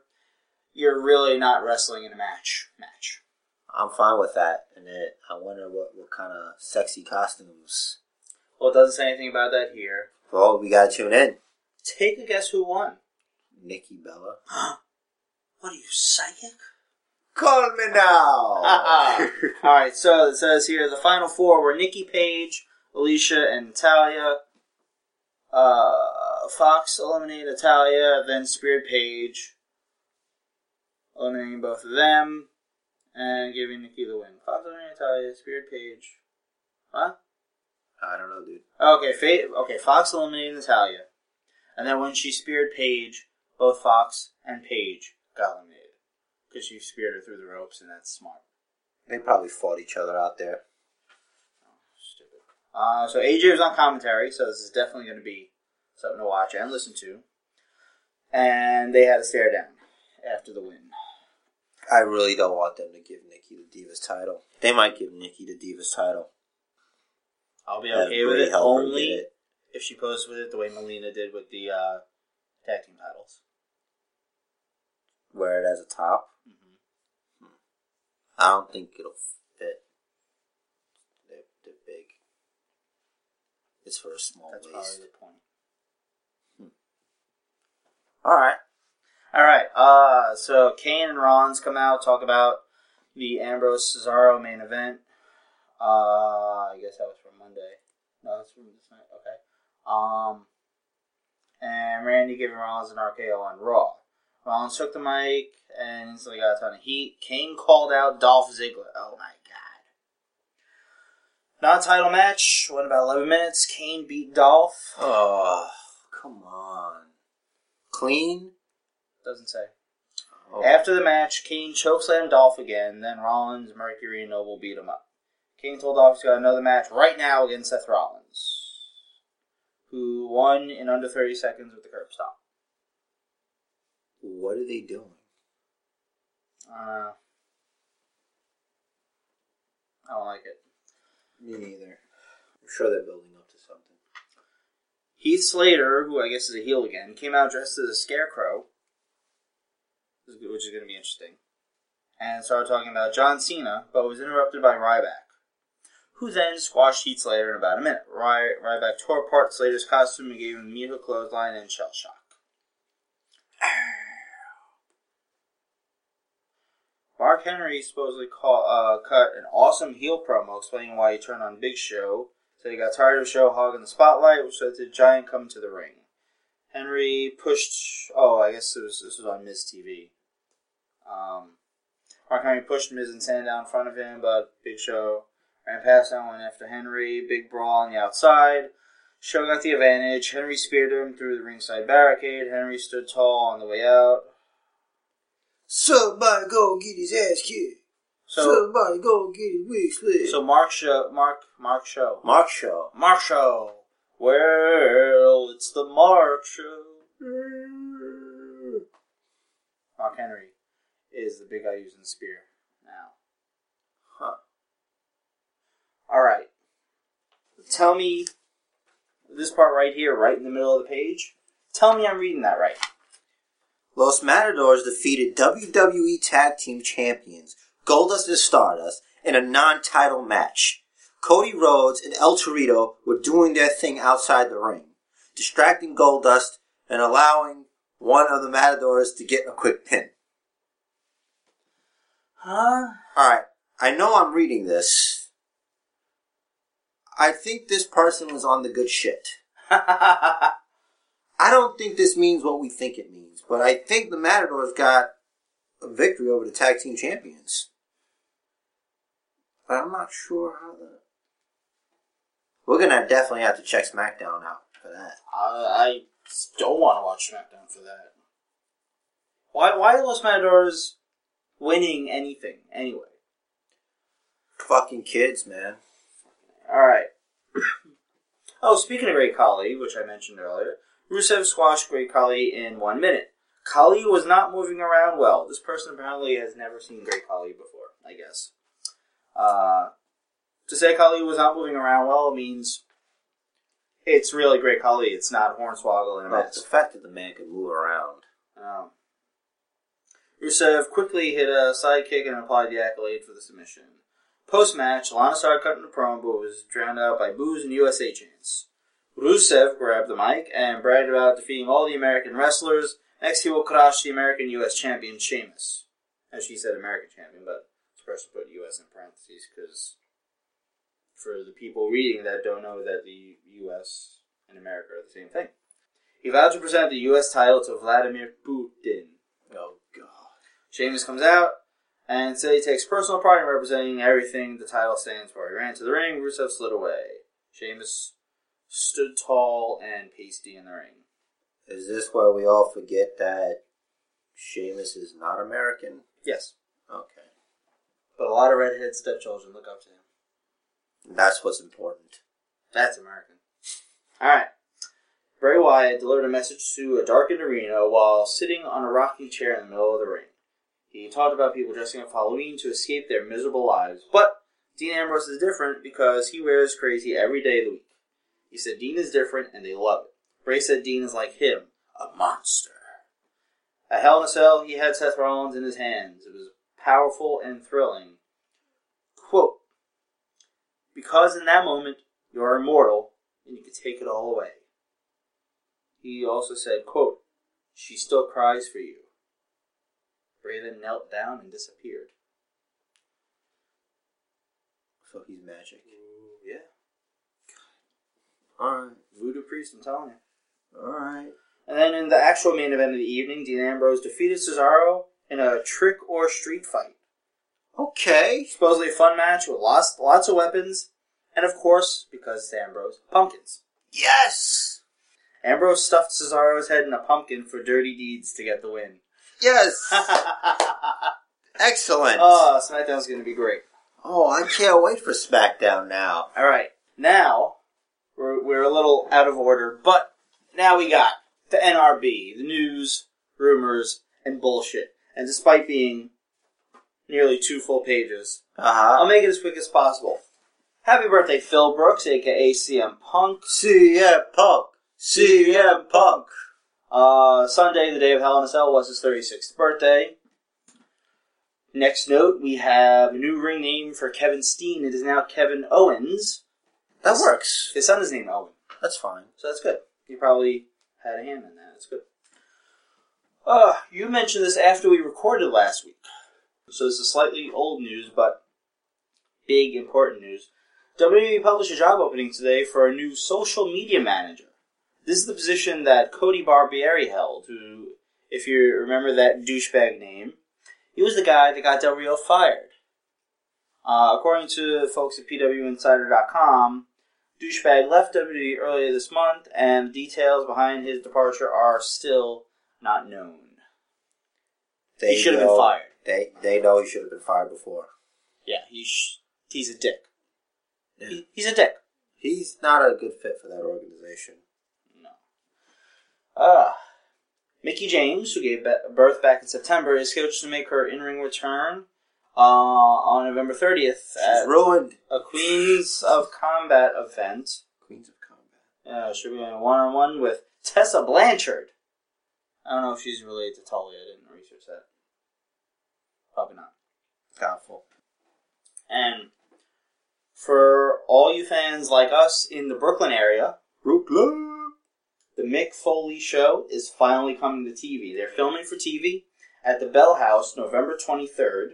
you're really not wrestling in a match. Match. I'm fine with that. And it, I wonder what what kind of sexy costumes. Well, it doesn't say anything about that here. Well, we gotta tune in. Take a guess who won. Nikki Bella. Huh? What are you, psychic? Call me now. Alright, so it says here the final four were Nikki Paige, Alicia, and Natalya. Uh, Fox eliminated Natalya, then Spirit Paige, eliminating both of them, and giving Nikki the win. Fox eliminated Natalya, Spirit Paige. Huh? I don't know, dude. Okay, Fa- okay, Fox eliminated Natalia. And then when she speared Paige, both Fox and Paige got eliminated. Because she speared her through the ropes, and that's smart. They probably fought each other out there. Stupid. Uh, so AJ was on commentary, so this is definitely going to be something to watch and listen to. And they had a stare down after the win. I really don't want them to give Nikki the Divas title. They might give Nikki the Divas title. I'll be okay with it only it. if she posts with it the way Melina did with the uh, tag team titles. Wear it as a top. Hmm I don't think it'll fit. They're, they're big. It's for a small That's waist. probably the point. All right. All right. Uh, so Kane and Rollins come out talk about the Ambrose Cesaro main event. Uh, I guess that was from Monday. No, that's from this night. Okay. Um, and Randy giving Rollins an RKO on Raw. Rollins took the mic and instantly got a ton of heat. Kane called out Dolph Ziggler. Oh my god. Not a title match. Went about 11 minutes. Kane beat Dolph. Oh, come on. Clean? Doesn't say. Oh. After the match, Kane chokeslammed Dolph again, then Rollins, Mercury, and Noble beat him up. Kane told Dolph he's got another match right now against Seth Rollins, who won in under 30 seconds with the curb stomp. What are they doing? Uh, I don't like it. Me neither. I'm sure they're building up to something. Heath Slater, who I guess is a heel again, came out dressed as a scarecrow, which is going to be interesting, and started talking about John Cena, but was interrupted by Ryback, who then squashed Heath Slater in about a minute. Ry- Ryback tore apart Slater's costume and gave him a immediate clothesline and shell shock. Mark Henry supposedly call, uh, cut an awesome heel promo explaining why he turned on Big Show. Said he got tired of Show hogging the spotlight, which led to Giant coming to the ring. Henry pushed. Oh, I guess was, this was on Miz TV. Um, Mark Henry pushed Miz and Sandow down in front of him, but Big Show ran past him, went after Henry. Big brawl on the outside. Show got the advantage. Henry speared him through the ringside barricade. Henry stood tall on the way out. Somebody go get his ass kicked. So, Somebody go get his wig slit. so Mark Show, Mark, Mark Show, Mark show, Mark Show. Well, it's the Mark Show. Mark Henry is the big guy using the spear now. Huh. All right. Tell me this part right here, right in the middle of the page. Tell me I'm reading that right. Los Matadors defeated WWE Tag Team Champions Goldust and Stardust in a non-title match. Cody Rhodes and El Torito were doing their thing outside the ring, distracting Goldust and allowing one of the Matadors to get a quick pin. Huh? Alright, I know I'm reading this. I think this person was on the good shit. I don't think this means what we think it means, but I think the Matadors got a victory over the tag team champions. But I'm not sure how the. We're gonna definitely have to check SmackDown out for that. I, I don't want to watch SmackDown for that. Why? Why are Los Matadors winning anything anyway? Fucking kids, man. All right. oh, speaking of Great Khali, which I mentioned earlier, Rusev squashed Great Khali in one minute. Khali was not moving around well. This person apparently has never seen Great Khali before, I guess. Uh, to say Khali was not moving around well means it's really Great Khali. It's not Hornswoggle in a the fact that the man could move around. Um, Rusev quickly hit a side kick and applied the accolade for the submission. Post match, Lana started cutting the promo, but was drowned out by boos and USA chants. Rusev grabbed the mic and bragged about defeating all the American wrestlers. Next, he will crush the American U.S. champion Sheamus. As she said, American champion, but this to put U.S. in parentheses because for the people reading that don't know that the U.S. and America are the same thing. He vowed to present the U.S. title to Vladimir Putin. Oh god. Sheamus comes out and said he takes personal pride in representing everything the title stands for. He ran to the ring, Rusev slid away. Sheamus stood tall and pasty in the ring. Is this why we all forget that Sheamus is not American? Yes, Okay. but a lot of redhead stepchildren look up to him. That's what's important. That's American. Alright. Bray Wyatt delivered a message to a darkened arena while sitting on a rocking chair in the middle of the ring. He talked about people dressing up Halloween to escape their miserable lives, but Dean Ambrose is different because he wears crazy every day of the week. He said Dean is different and they love it. Bray said Dean is like him, a monster. At Hell in a Cell, he had Seth Rollins in his hands. It was powerful and thrilling. Quote, because in that moment you are immortal and you can take it all away. He also said, quote, She still cries for you. Bray then knelt down and disappeared. So he's magic. Yeah. Alright. Voodoo priest, I'm telling you. Alright. And then in the actual main event of the evening, Dean Ambrose defeated Cesaro in a trick or street fight. Okay. Supposedly a fun match with lots, lots of weapons, and of course, because it's Ambrose, pumpkins. Yes! Ambrose stuffed Cesaro's head in a pumpkin for dirty deeds to get the win. Yes! Excellent. oh, SmackDown's going to be great. oh, I can't wait for SmackDown now. All right, now we're, we're a little out of order, but now we got the NRB, the news, rumors, and bullshit. And despite being nearly two full pages, Uh-huh. I'll make it as quick as possible. Happy birthday, Phil Brooks, aka CM Punk. CM Punk. CM Punk. Uh, Sunday, the day of Hell in a Cell, was his 36th birthday. Next note, we have a new ring name for Kevin Steen. It is now Kevin Owens. That works. His son is named Owen. That's fine. So that's good. You probably had a hand in that. That's good. Uh, you mentioned this after we recorded last week. So this is slightly old news, but big, important news. WWE published a job opening today for a new social media manager. This is the position that Cody Barbieri held, who, if you remember that douchebag name, he was the guy that got Del Rio fired. Uh, according to folks at PWInsider.com, douchebag left WWE earlier this month, and details behind his departure are still not known. They he should have been fired. They they know he should have been fired before. Yeah, he's he's a dick. Yeah. He, he's a dick. He's not a good fit for that organization. No. Uh, Mickie James, who gave birth back in September, is scheduled to make her in-ring return uh, on November 30th She's at ruined. a Queens of Combat event. Queens of Combat. Uh, she'll be going one-on-one with Tessa Blanchard. I don't know if she's related to Tully. I didn't research that. Probably not. Doubtful. And for all you fans like us in the Brooklyn area, Brooklyn. the Mick Foley show is finally coming to TV. They're filming for TV at the Bell House November 23rd.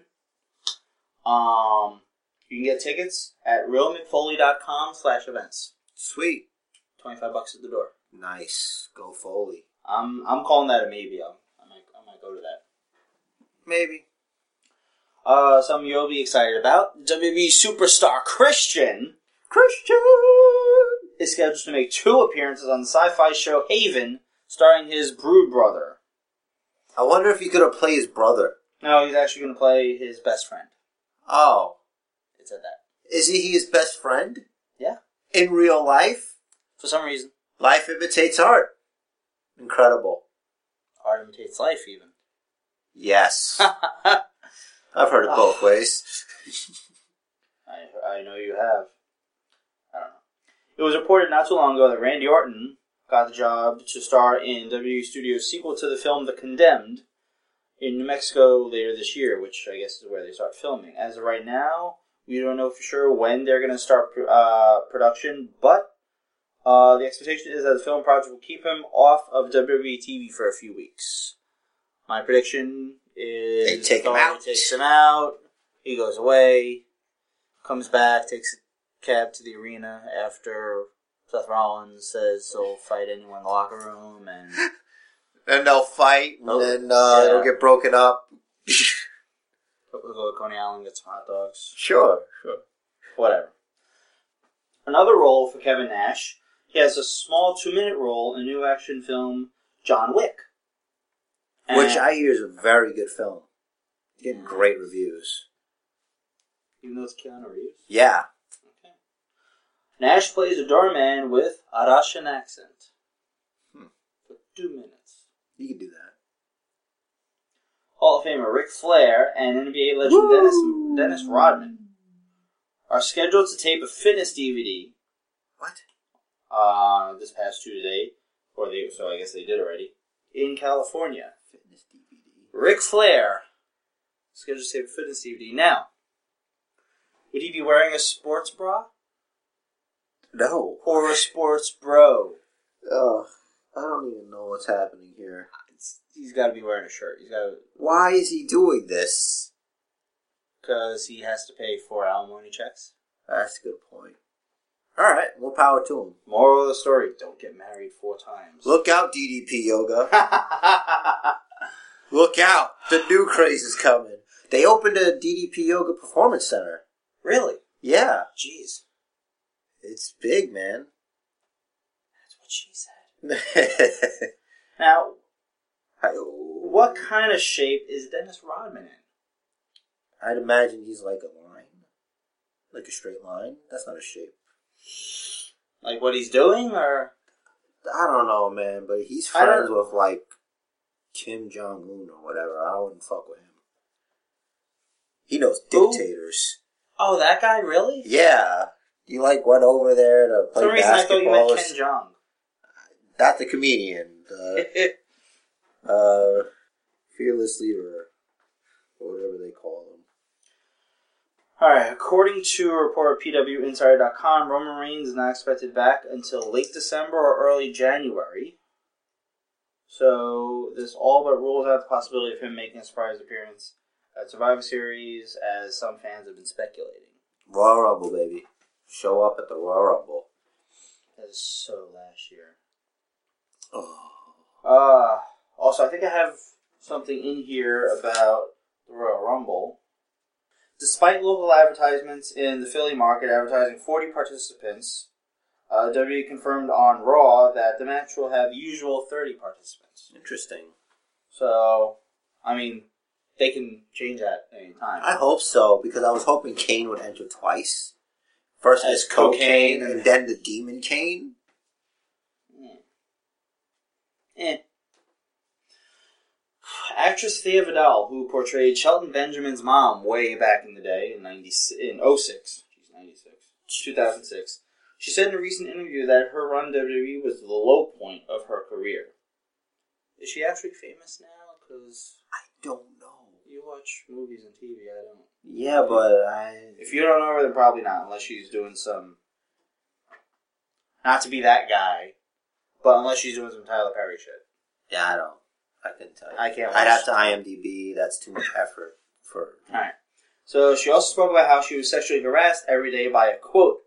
Um, you can get tickets at realmickfoley.com slash events. Sweet. 25 bucks at the door. Nice. Go Foley. I'm, I'm calling that a maybe. I'm, I, might, I might go to that. Maybe. Uh, something you'll be excited about. WWE superstar Christian Christian. is scheduled to make two appearances on the sci-fi show Haven, starring his brood brother. I wonder if he could have played his brother. No, he's actually going to play his best friend. Oh. It said that. Is he his best friend? Yeah. In real life? For some reason, Life imitates art. Incredible. art imitates life, even. Yes. I've heard it both ways. I, I know you have. I don't know. It was reported not too long ago that Randy Orton got the job to star in WWE Studios' sequel to the film The Condemned in New Mexico later this year, which I guess is where they start filming. As of right now, we don't know for sure when they're going to start uh, production, but uh, the expectation is that the film project will keep him off of WWE TV for a few weeks. My prediction is They take him out. Takes him out. He goes away, comes back, takes a cab to the arena after Seth Rollins says he'll fight anyone in the locker room, and Then they'll fight, and Oh, then uh, yeah. it'll get broken up. we'll go to Coney Island get some hot dogs. Sure, sure. Whatever. Another role for Kevin Nash. He has a small two-minute role in the new action film John Wick, Which I hear is a very good film. Getting great reviews. even though it's Keanu Reeves. Yeah. Okay. Nash plays a doorman with a Russian accent Hmm. for two minutes. You can do that. Hall of Famer Ric Flair and NBA legend Dennis, Dennis Rodman are scheduled to tape a fitness DVD What? uh, this past Tuesday, or they so I guess they did already in California. Fitness DVD. Ric Flair scheduled to tape a fitness DVD. Now, would he be wearing a sports bra No. or a sports bro? Ugh. I don't even know what's happening here. It's- he's got to be wearing a shirt. He's got to Why is he doing this? because he has to pay four alimony checks. That's a good point. Alright, more power to him. Moral of the story: Don't get married four times. Look out, DDP Yoga. Look out. The new craze is coming. They opened a DDP Yoga Performance Center. really? Yeah. Jeez, It's big, man. that's what she said. Now, what kind of shape is Dennis Rodman in? I'd imagine he's like a line. Like a straight line. That's not a shape. Like what he's doing, or I don't know, man, but he's friends with like Kim Jong Un or whatever. I wouldn't fuck with him. He knows dictators. oh, that guy really? Yeah. You like went over there to For play some reason, I thought you meant basketball. Ken Jeong. Not the comedian. The uh, fearless leader, or whatever they call him. All right. According to a report of PWInsider.com, Roman Reigns is not expected back until late December or early January. So this all but rules out the possibility of him making a surprise appearance at Survivor Series, as some fans have been speculating. Royal Rumble, baby. Show up at the Royal Rumble. That is so last year. Oh. Uh, also, I think I have something in here about the Royal Rumble. Despite local advertisements in the Philly market advertising 40 participants, uh, WWE confirmed on Raw that the match will have usual 30 participants. Interesting. So, I mean, they can change that any time. I hope so because I was hoping Kane would enter twice. First As cocaine, cocaine. and then the demon Kane. Eh. Actress Thea Vidale, who portrayed Shelton Benjamin's mom way back in the day in 90, in 06, she's 96, 2006, she said in a recent interview that her run WWE was the low point of her career. Is she actually famous now? Because I don't know. you watch movies and TV, I don't. Yeah, but I. If you don't know her, then probably not, unless she's doing some. Not to be that guy, but unless she's doing some Tyler Perry shit. Yeah, I don't. I couldn't tell you. I can't I'd have to IMDb. That's too much effort for. Alright. So she also spoke about how she was sexually harassed every day by a quote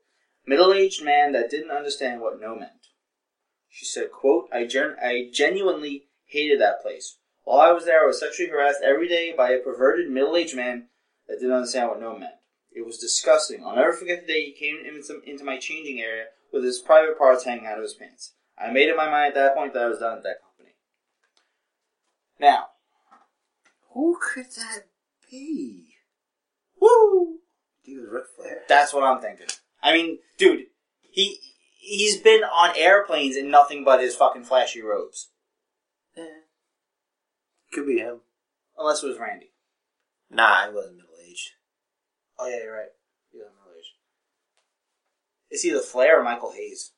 middle-aged man that didn't understand what no meant. She said, "quote I gen- I genuinely hated that place. While I was there, I was sexually harassed every day by a perverted middle-aged man that didn't understand what no meant. It was disgusting. I'll never forget the day he came into, into my changing area with his private parts hanging out of his pants. I made up my mind at that point that I was done at that company. Now, Who could that be? woo! Dude, Ric Flair. That's what I'm thinking. I mean, dude, he he's been on airplanes in nothing but his fucking flashy robes. Eh. Could be him. Unless it was Randy. Nah, he wasn't middle aged. Oh yeah, you're right. He's on middle age. It's either Flair or Michael Hayes.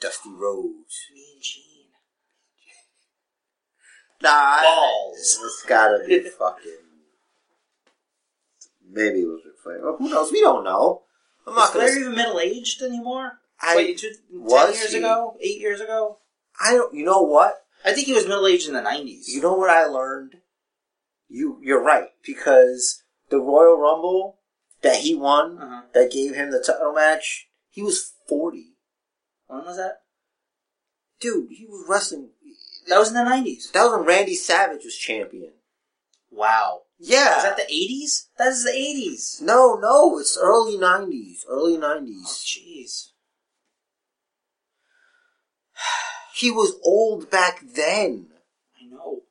Dusty Rhodes. Mean Gene. Nah, Balls. It's gotta be fucking. Maybe it was Ric Flair. Well, who knows? We don't know. I'm Is not gonna. Flair even middle aged anymore? I, Wait, two, ten was years he? ago, eight years ago. I don't. You know what? I think he was middle aged in the nineties. You know what I learned? You you're right because the Royal Rumble that he won Uh-huh. that gave him the title match, he was forty. When was that? Dude, he was wrestling. That was in the nineties. That was when Randy Savage was champion. Wow. Yeah. Is that the eighties? That is the eighties. no, no, it's early nineties. Early Oh, nineties. jeez. He was old back then. I know.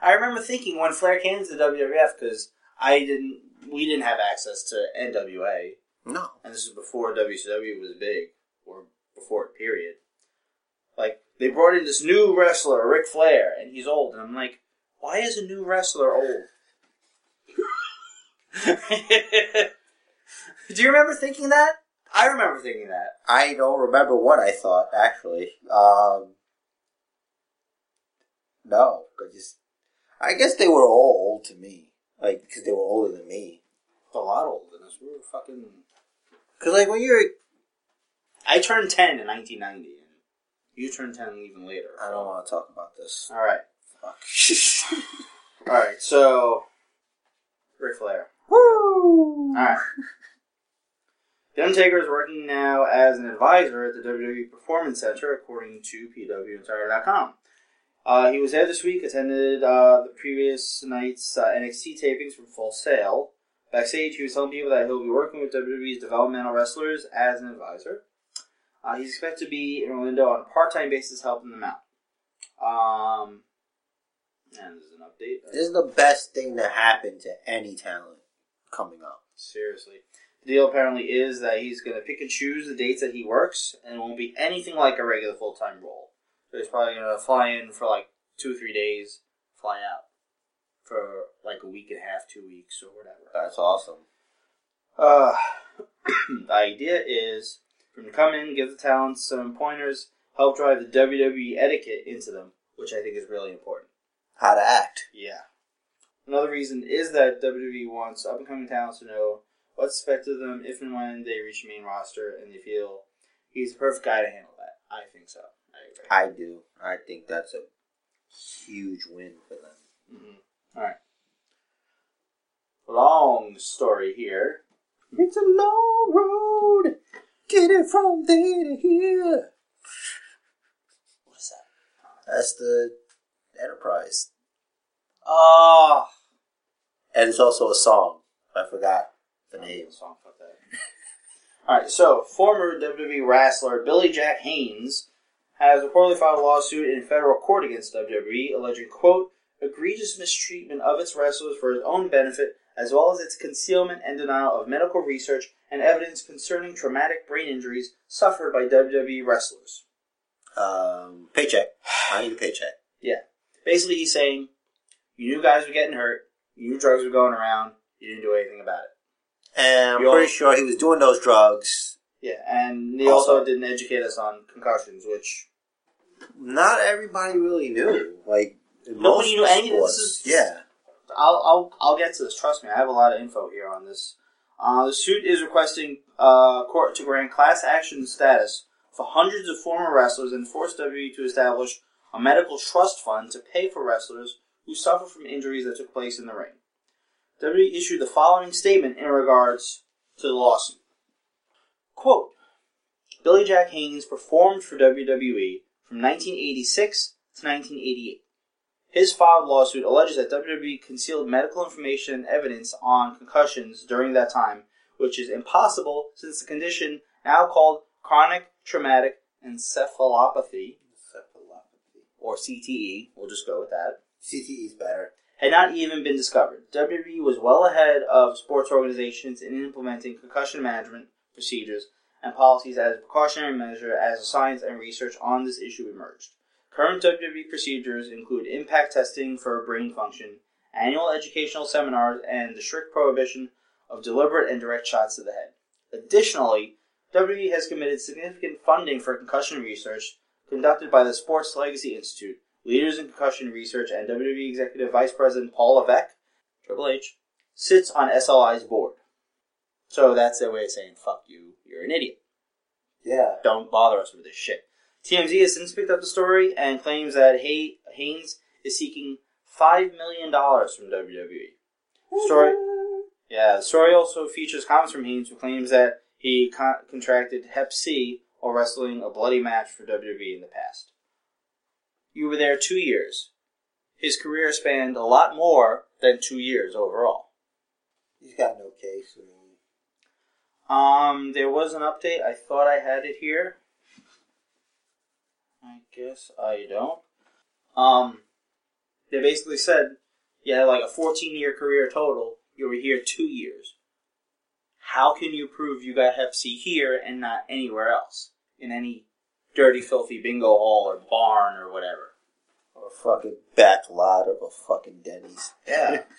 I remember thinking when Flair came to the WWF because I didn't, we didn't have access to NWA, No. and this is before WCW was big, or before it, period. Like they brought in this new wrestler, Ric Flair, and he's old, and I'm like, why is a new wrestler old? Do you remember thinking that? I remember thinking that. I don't remember what I thought actually. Um, no, I just I guess they were all old to me, like because they were older than me. A lot older than us. We were fucking. Because like when you're, I turned 10 in 1990, and you turned 10 even later. I don't want to talk about this. Alright. Fuck. Alright, so. Ric Flair. Woo! Alright. The Undertaker is working now as an advisor at the WWE Performance Center, according to PWInsider.com. Uh, he was there this week, attended uh, the previous night's uh, NXT tapings from Full Sail. Backstage, he was telling people that he'll be working with WWE's developmental wrestlers as an advisor. Uh, he's expected to be in Orlando on a part-time basis, helping them out. Um, and this is an update. This is the best thing to happen to any talent coming up. Seriously. The deal apparently is that he's going to pick and choose the dates that he works, and it won't be anything like a regular full time role. So he's probably going to fly in for like two or three days, fly out for like a week and a half, two weeks, or whatever. That's awesome. Uh, the idea is for him to come in, give the talents some pointers, help drive the WWE etiquette into them, which I think is really important. How to act. Yeah. Another reason is that WWE wants up and coming talents to know what's expected of them if and when they reach the main roster, and they feel he's the perfect guy to handle that. I think so. I agree. I do. I think that's a huge win for them. Mm-hmm. All right. Long story here. Hmm. It's a long road. Get it from there to here. What is that? That's the Enterprise. Oh, And it's also a song. I forgot the name. Song, fuck that. All right. So, former WWE wrestler Billy Jack Haynes has reportedly filed a lawsuit in federal court against WWE, alleging quote egregious mistreatment of its wrestlers for his own benefit, as well as its concealment and denial of medical research and evidence concerning traumatic brain injuries suffered by WWE wrestlers. Um, paycheck. I need a paycheck. Yeah. Basically, he's saying you knew guys were getting hurt, you knew drugs were going around, you didn't do anything about it. And I'm You pretty all- sure he was doing those drugs. Yeah, and he also, Also- didn't educate us on concussions, which Not everybody really knew. Like, in Nobody most knew any of this is- Yeah. I'll, I'll I'll get to this. Trust me, I have a lot of info here on this. Uh, the suit is requesting uh, court to grant class action status for hundreds of former wrestlers and force WWE to establish a medical trust fund to pay for wrestlers who suffered from injuries that took place in the ring. WWE issued the following statement in regards to the lawsuit. Quote, Billy Jack Haynes performed for WWE from 1986 to 1988. His filed lawsuit alleges that WWE concealed medical information and evidence on concussions during that time, which is impossible since the condition, now called chronic traumatic encephalopathy, Encephalopathy. or CTE, we'll just go with that, CTE is better. had not even been discovered. WWE was well ahead of sports organizations in implementing concussion management procedures and policies as a precautionary measure as the science and research on this issue emerged. Current WWE procedures include impact testing for brain function, annual educational seminars, and the strict prohibition of deliberate and direct shots to the head. Additionally, WWE has committed significant funding for concussion research conducted by the Sports Legacy Institute, leaders in concussion research, and WWE Executive Vice President Paul Levesque, Triple H, sits on SLI's board. So that's their way of saying, fuck you, you're an idiot. Yeah. Don't bother us with this shit. TMZ has since picked up the story and claims that Hay- Haynes is seeking $5 million from WWE. Story. Yeah, the story also features comments from Haynes, who claims that he con- contracted Hep C while wrestling a bloody match for WWE in the past. You were there two years. His career spanned a lot more than two years overall. He's got no case. Um, there was an update. I thought I had it here. I guess I don't. Um, they basically said you had like a 14 year career total. You were here two years. How can you prove you got Hep C here and not anywhere else? In any dirty, filthy bingo hall or barn or whatever? Or a fucking back lot of a fucking Denny's. Yeah.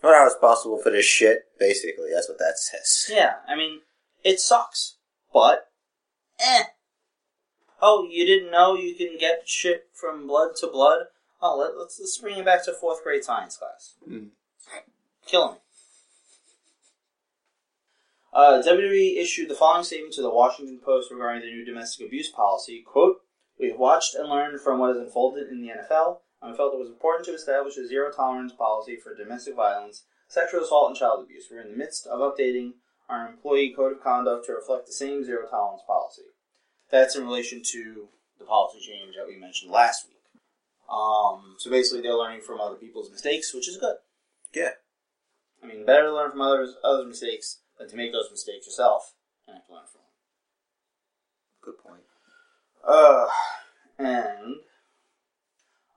What I was responsible for this shit, basically. That's what that says. Yeah, I mean, it sucks, but eh. Oh, you didn't know you can get shit from blood to blood? Oh, let, let's let's bring it back to fourth grade science class. Hmm. Killing me. Uh, WWE issued the following statement to the Washington Post regarding the new domestic abuse policy. Quote, We have watched and learned from what has unfolded in the NFL, and we felt it was important to establish a zero tolerance policy for domestic violence, sexual assault, and child abuse. We're in the midst of updating our employee code of conduct to reflect the same zero tolerance policy. That's in relation to the policy change that we mentioned last week. Um, so basically, they're learning from other people's mistakes, which is good. Yeah. I mean, better to learn from others others' mistakes than to make those mistakes yourself and have to learn from them. Good point. Uh, and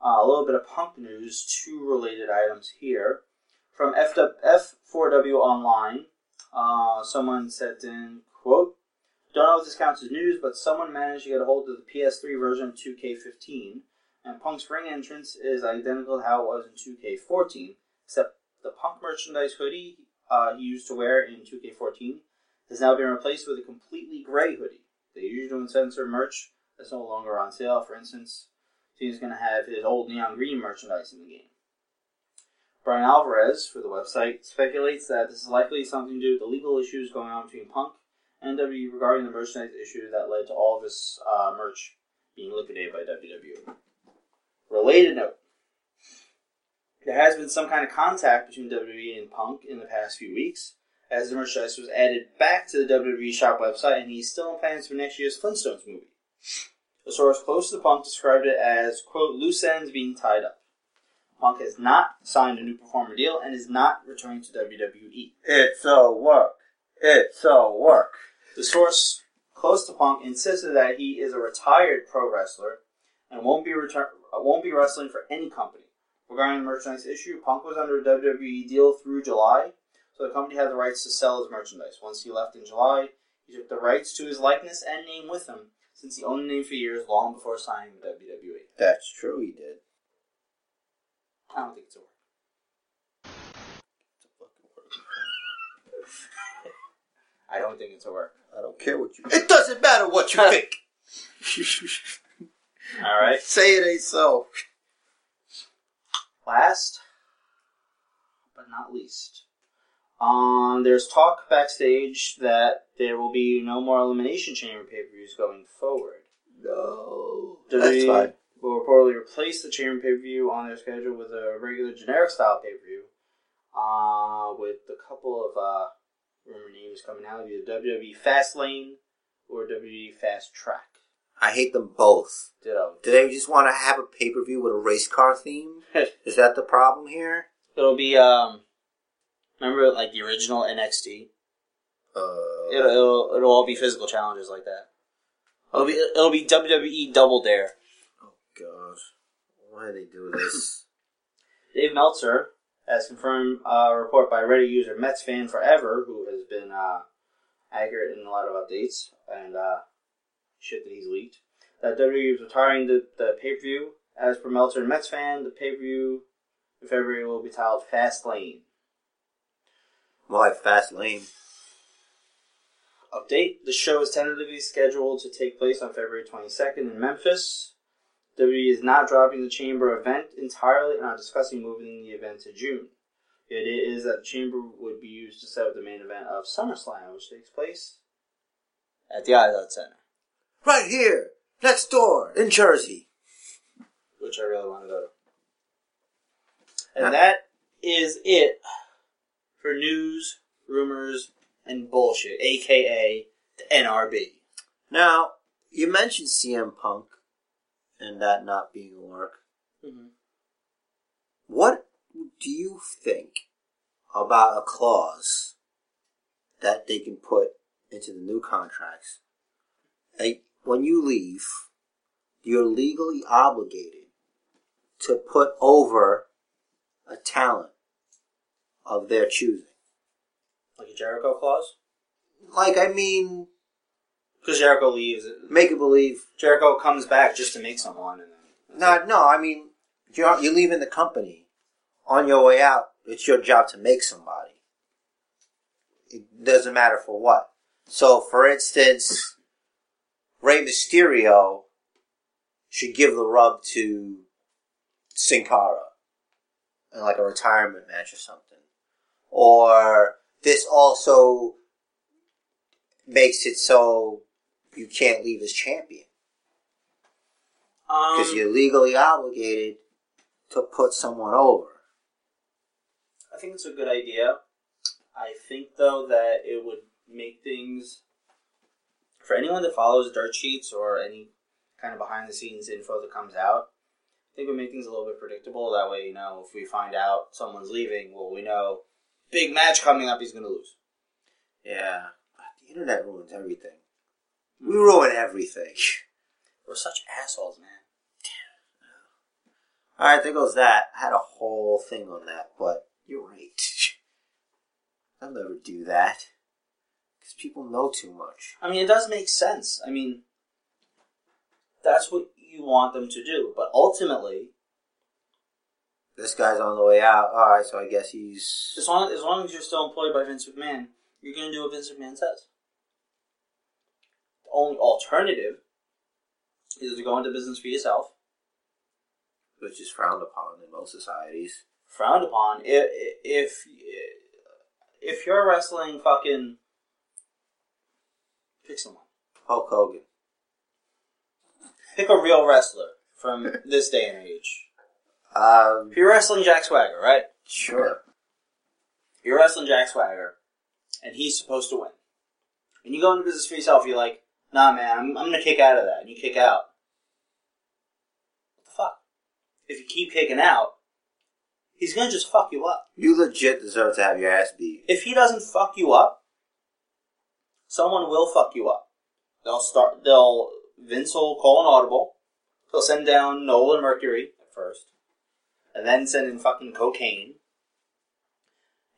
uh, a little bit of punk news, two related items here. From F4W Online, uh, someone sent in, quote, Don't know if this counts as news, but someone managed to get a hold of the PS3 version of 2K15, and Punk's ring entrance is identical to how it was in 2K14, except the Punk merchandise hoodie uh, he used to wear in 2K14 has now been replaced with a completely gray hoodie. The usual don't censor merch that's no longer on sale. For instance, he's going to have his old neon green merchandise in the game. Bryan Alvarez for the website speculates that this is likely something to do with the legal issues going on between Punk WWE regarding the merchandise issue that led to all of his uh, merch being liquidated by WWE. Related note. There has been some kind of contact between WWE and Punk in the past few weeks, as the merchandise was added back to the WWE shop website, and he's still in plans for next year's Flintstones movie. A source close to the Punk described it as, quote, loose ends being tied up. Punk has not signed a new performer deal and is not returning to WWE. It's a work. It's a work. The source close to Punk insisted that he is a retired pro wrestler and won't be return won't be wrestling for any company. Regarding the merchandise issue, Punk was under a WWE deal through July, so the company had the rights to sell his merchandise. Once he left in July, he took the rights to his likeness and name with him, since he owned the name for years long before signing with WWE. That's true, he did. I don't think it's a work. It's a fucking work. I don't think it's a work. I don't care what you. It doesn't matter what you think. All right. Say it ain't so. Last but not least, um, there's talk backstage that there will be no more Elimination Chamber pay per views going forward. No. Do That's fine. will reportedly replace the Chamber pay per view on their schedule with a regular generic style pay per view, uh, with a couple of uh, rumor names coming out either WWE Fastlane or WWE Fast Track. I hate them both. Ditto. Do they just want to have a pay per view with a race car theme? Is that the problem here? It'll be um, remember like the original NXT. Uh, It'll, it'll it'll all be physical challenges like that. It'll be it'll be WWE Double Dare. oh god, why do they do this? Dave Meltzer has confirmed a report by Reddit user Mets fan forever, who has been uh, accurate in a lot of updates and uh, shit that he's leaked. That WWE is retiring the, the pay per view. As per Meltzer and Mets fan, the pay per view in February will be titled Fast Lane. Why fast lane. Update: The show is tentatively scheduled to take place on February 22nd in Memphis. WWE is not dropping the Chamber event entirely and are discussing moving the event to June. It is that the Chamber would be used to set up the main event of SummerSlam, which takes place at the Izod Center, Right here, next door, in Jersey. which I really want to go to. And that is it for news, rumors, and bullshit, aka the NRB. Now, you mentioned CM Punk and that not being a work. Mm-hmm. What do you think about a clause that they can put into the new contracts? Like, when you leave, you're legally obligated to put over a talent of their choosing. Like a Jericho clause? Like, I mean, Because Jericho leaves. make it believe. Jericho comes back just to make someone. And then, No, no, I mean, you're, you're leaving the company. On your way out, it's your job to make somebody. It doesn't matter for what. So, for instance, Rey Mysterio should give the rub to Sin Cara in like a retirement match or something. Or this also makes it so you can't leave as champion because um, you're legally obligated to put someone over. I think it's a good idea. I think, though, that it would make things. For anyone that follows dirt sheets or any kind of behind the scenes info that comes out, I think it would make things a little bit predictable. That way, you know, if we find out someone's leaving, well, we know big match coming up, he's going to lose. Yeah, the internet ruins everything. We ruin everything. We're such assholes, man. Damn. All right, there goes that. I had a whole thing on that, but you're right. I'll never do that because people know too much. I mean, it does make sense. I mean, that's what you want them to do. But ultimately, This guy's on the way out. All right, so I guess he's as long as long as you're still employed by Vince McMahon, you're going to do what Vince McMahon says. Only alternative is to go into business for yourself, which is frowned upon in most societies. frowned upon. If if if you're wrestling, fucking pick someone. Hulk Hogan. Pick a real wrestler from this day and age. Um, If you're wrestling Jack Swagger, right? sure. You're wrestling Jack Swagger, and he's supposed to win. And you go into business for yourself, you're like, nah, man, I'm, I'm gonna kick out of that. And you kick out. What the fuck? If you keep kicking out, he's gonna just fuck you up. You legit deserve to have your ass beat. If he doesn't fuck you up, someone will fuck you up. They'll start, they'll, Vince will call an audible. He'll send down Nolan Mercury at first. And then send in fucking cocaine.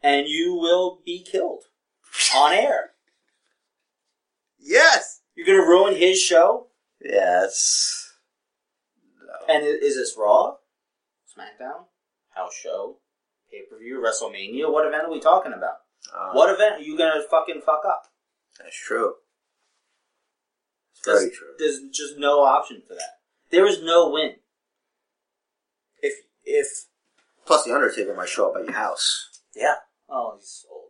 And you will be killed. On air. Yes. You're gonna ruin his show? Yes. No. And is this Raw? SmackDown? House show? Pay per view? WrestleMania? What event are we talking about? Uh, What event are you gonna fucking fuck up? That's true. It's very true. There's just no option for that. There is no win. If if Plus, the Undertaker might show up at your house. yeah, oh he's old.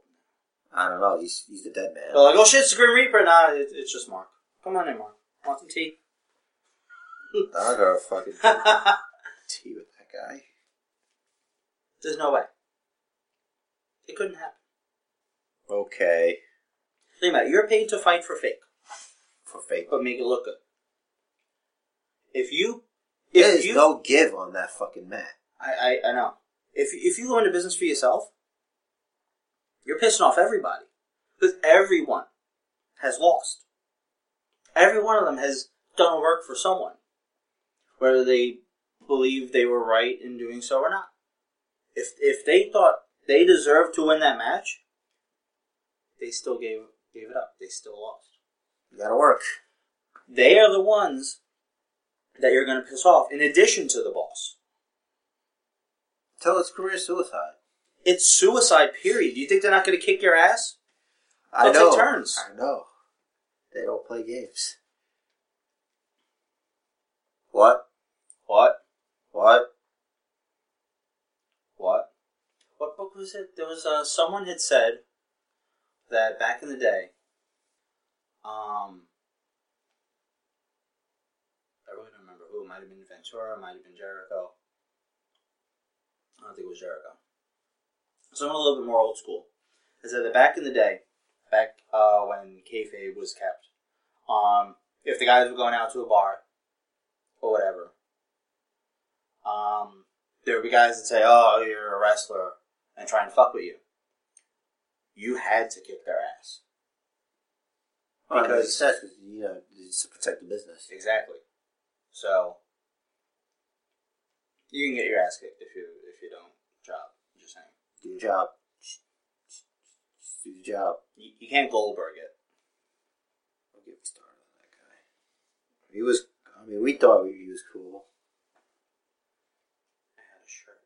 I don't know. He's he's the dead man. They're like, oh shit, it's the Grim Reaper. Nah, it, it's just Mark. Come on in, Mark. Want some tea? I got a fucking tea with that guy. There's no way. It couldn't happen. Okay. Think about it. You're paid to fight for fake, For fake. but make it look good. If you, if There's you, no give on that fucking mat. I, I, I know. If if you go into business for yourself, you're pissing off everybody because everyone has lost. Every one of them has done work for someone, whether they believe they were right in doing so or not. If if they thought they deserved to win that match, they still gave gave it up. They still lost. You gotta work. They are the ones that you're going to piss off. In addition to the boss, Tell it's career suicide. it's suicide. Period. Do you think they're not going to kick your ass? I know. take turns. I know. They don't play games. What? What? What? What? What book was it? There was uh, someone had said that back in the day, um, I really don't remember who. It might have been Ventura. It might have been Jericho. I don't think it was Jericho. Someone a little bit more old school. Said that back in the day, back uh, when kayfabe was kept, um, if the guys were going out to a bar or whatever, um, there would be guys that say, "Oh, you're a wrestler," and try and fuck with you. You had to kick their ass. Well, it Because- makes sense 'cause, you know it's to protect the business. Exactly. So you can get your ass kicked if you if you don't job. Just saying. Do your job. Do the job. You, you can't Goldberg it. Don't get me started on that guy. He was. I mean, we thought he was cool. I had a shirt.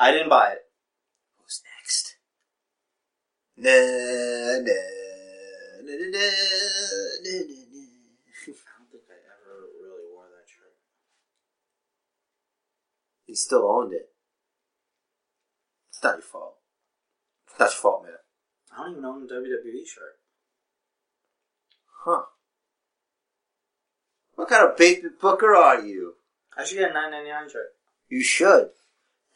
I didn't buy it. Who's next? Na na na na na. na. I don't think I ever really wore that shirt. He still owned it. It's not your fault. It's not your fault, man. I don't even own a WWE shirt. Huh. What kind of baby booker are you? I should get a nine ninety nine shirt. You should.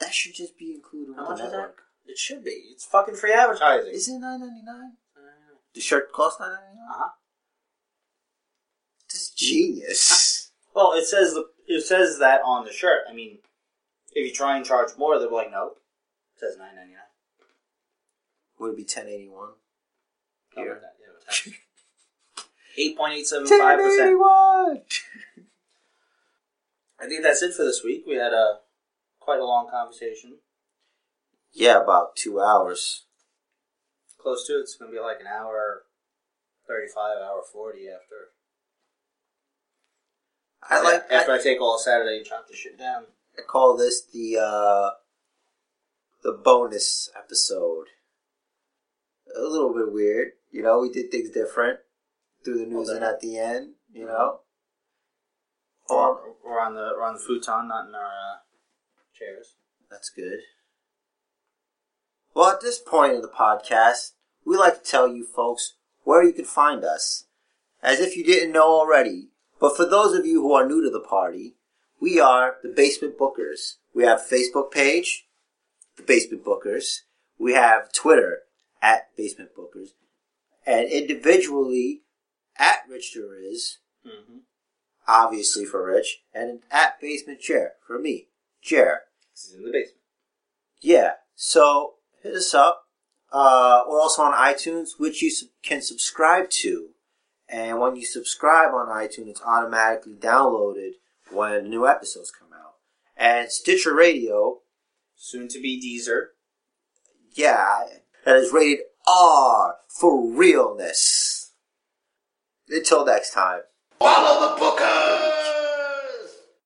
That should just be included How with much the is that? network. It should be. It's fucking free advertising. Is it nine ninety nine? uh The shirt costs nine ninety nine. Uh-huh. This is genius. Well, it says the it says that on the shirt. I mean, if you try and charge more, they're like, nope. It says nine ninety nine. Would it be ten eighty one? Here. Eight point eight seven five percent. I think that's it for this week. We had a quite a long conversation. Yeah, about two hours. Close to it. It's going to be like an hour, thirty-five, hour forty after. I like. after I, I, take all Saturday and chop the shit down. I call this the uh, the bonus episode. A little bit weird, you know. We did things different through the news and at the end, you know. We're, Oh, we're on the we're on the futon, not in our uh, chairs. that's good. Well, at this point in the podcast, we like to tell you folks where you can find us, as if you didn't know already. But for those of you who are new to the party, we are the Basement Bookers. We have a Facebook page, the Basement Bookers. We have Twitter at Basement Bookers, and individually at Rich Is, Mm-hmm. obviously for Rich, and at Basement Chair for me, Chair. This is in the basement. Yeah. So hit us up. Uh, we're also on iTunes, which you can subscribe to. And when you subscribe on iTunes, it's automatically downloaded when new episodes come out. And Stitcher Radio, Soon to be Deezer. yeah, that is rated R for realness. Until next time. Follow the booker.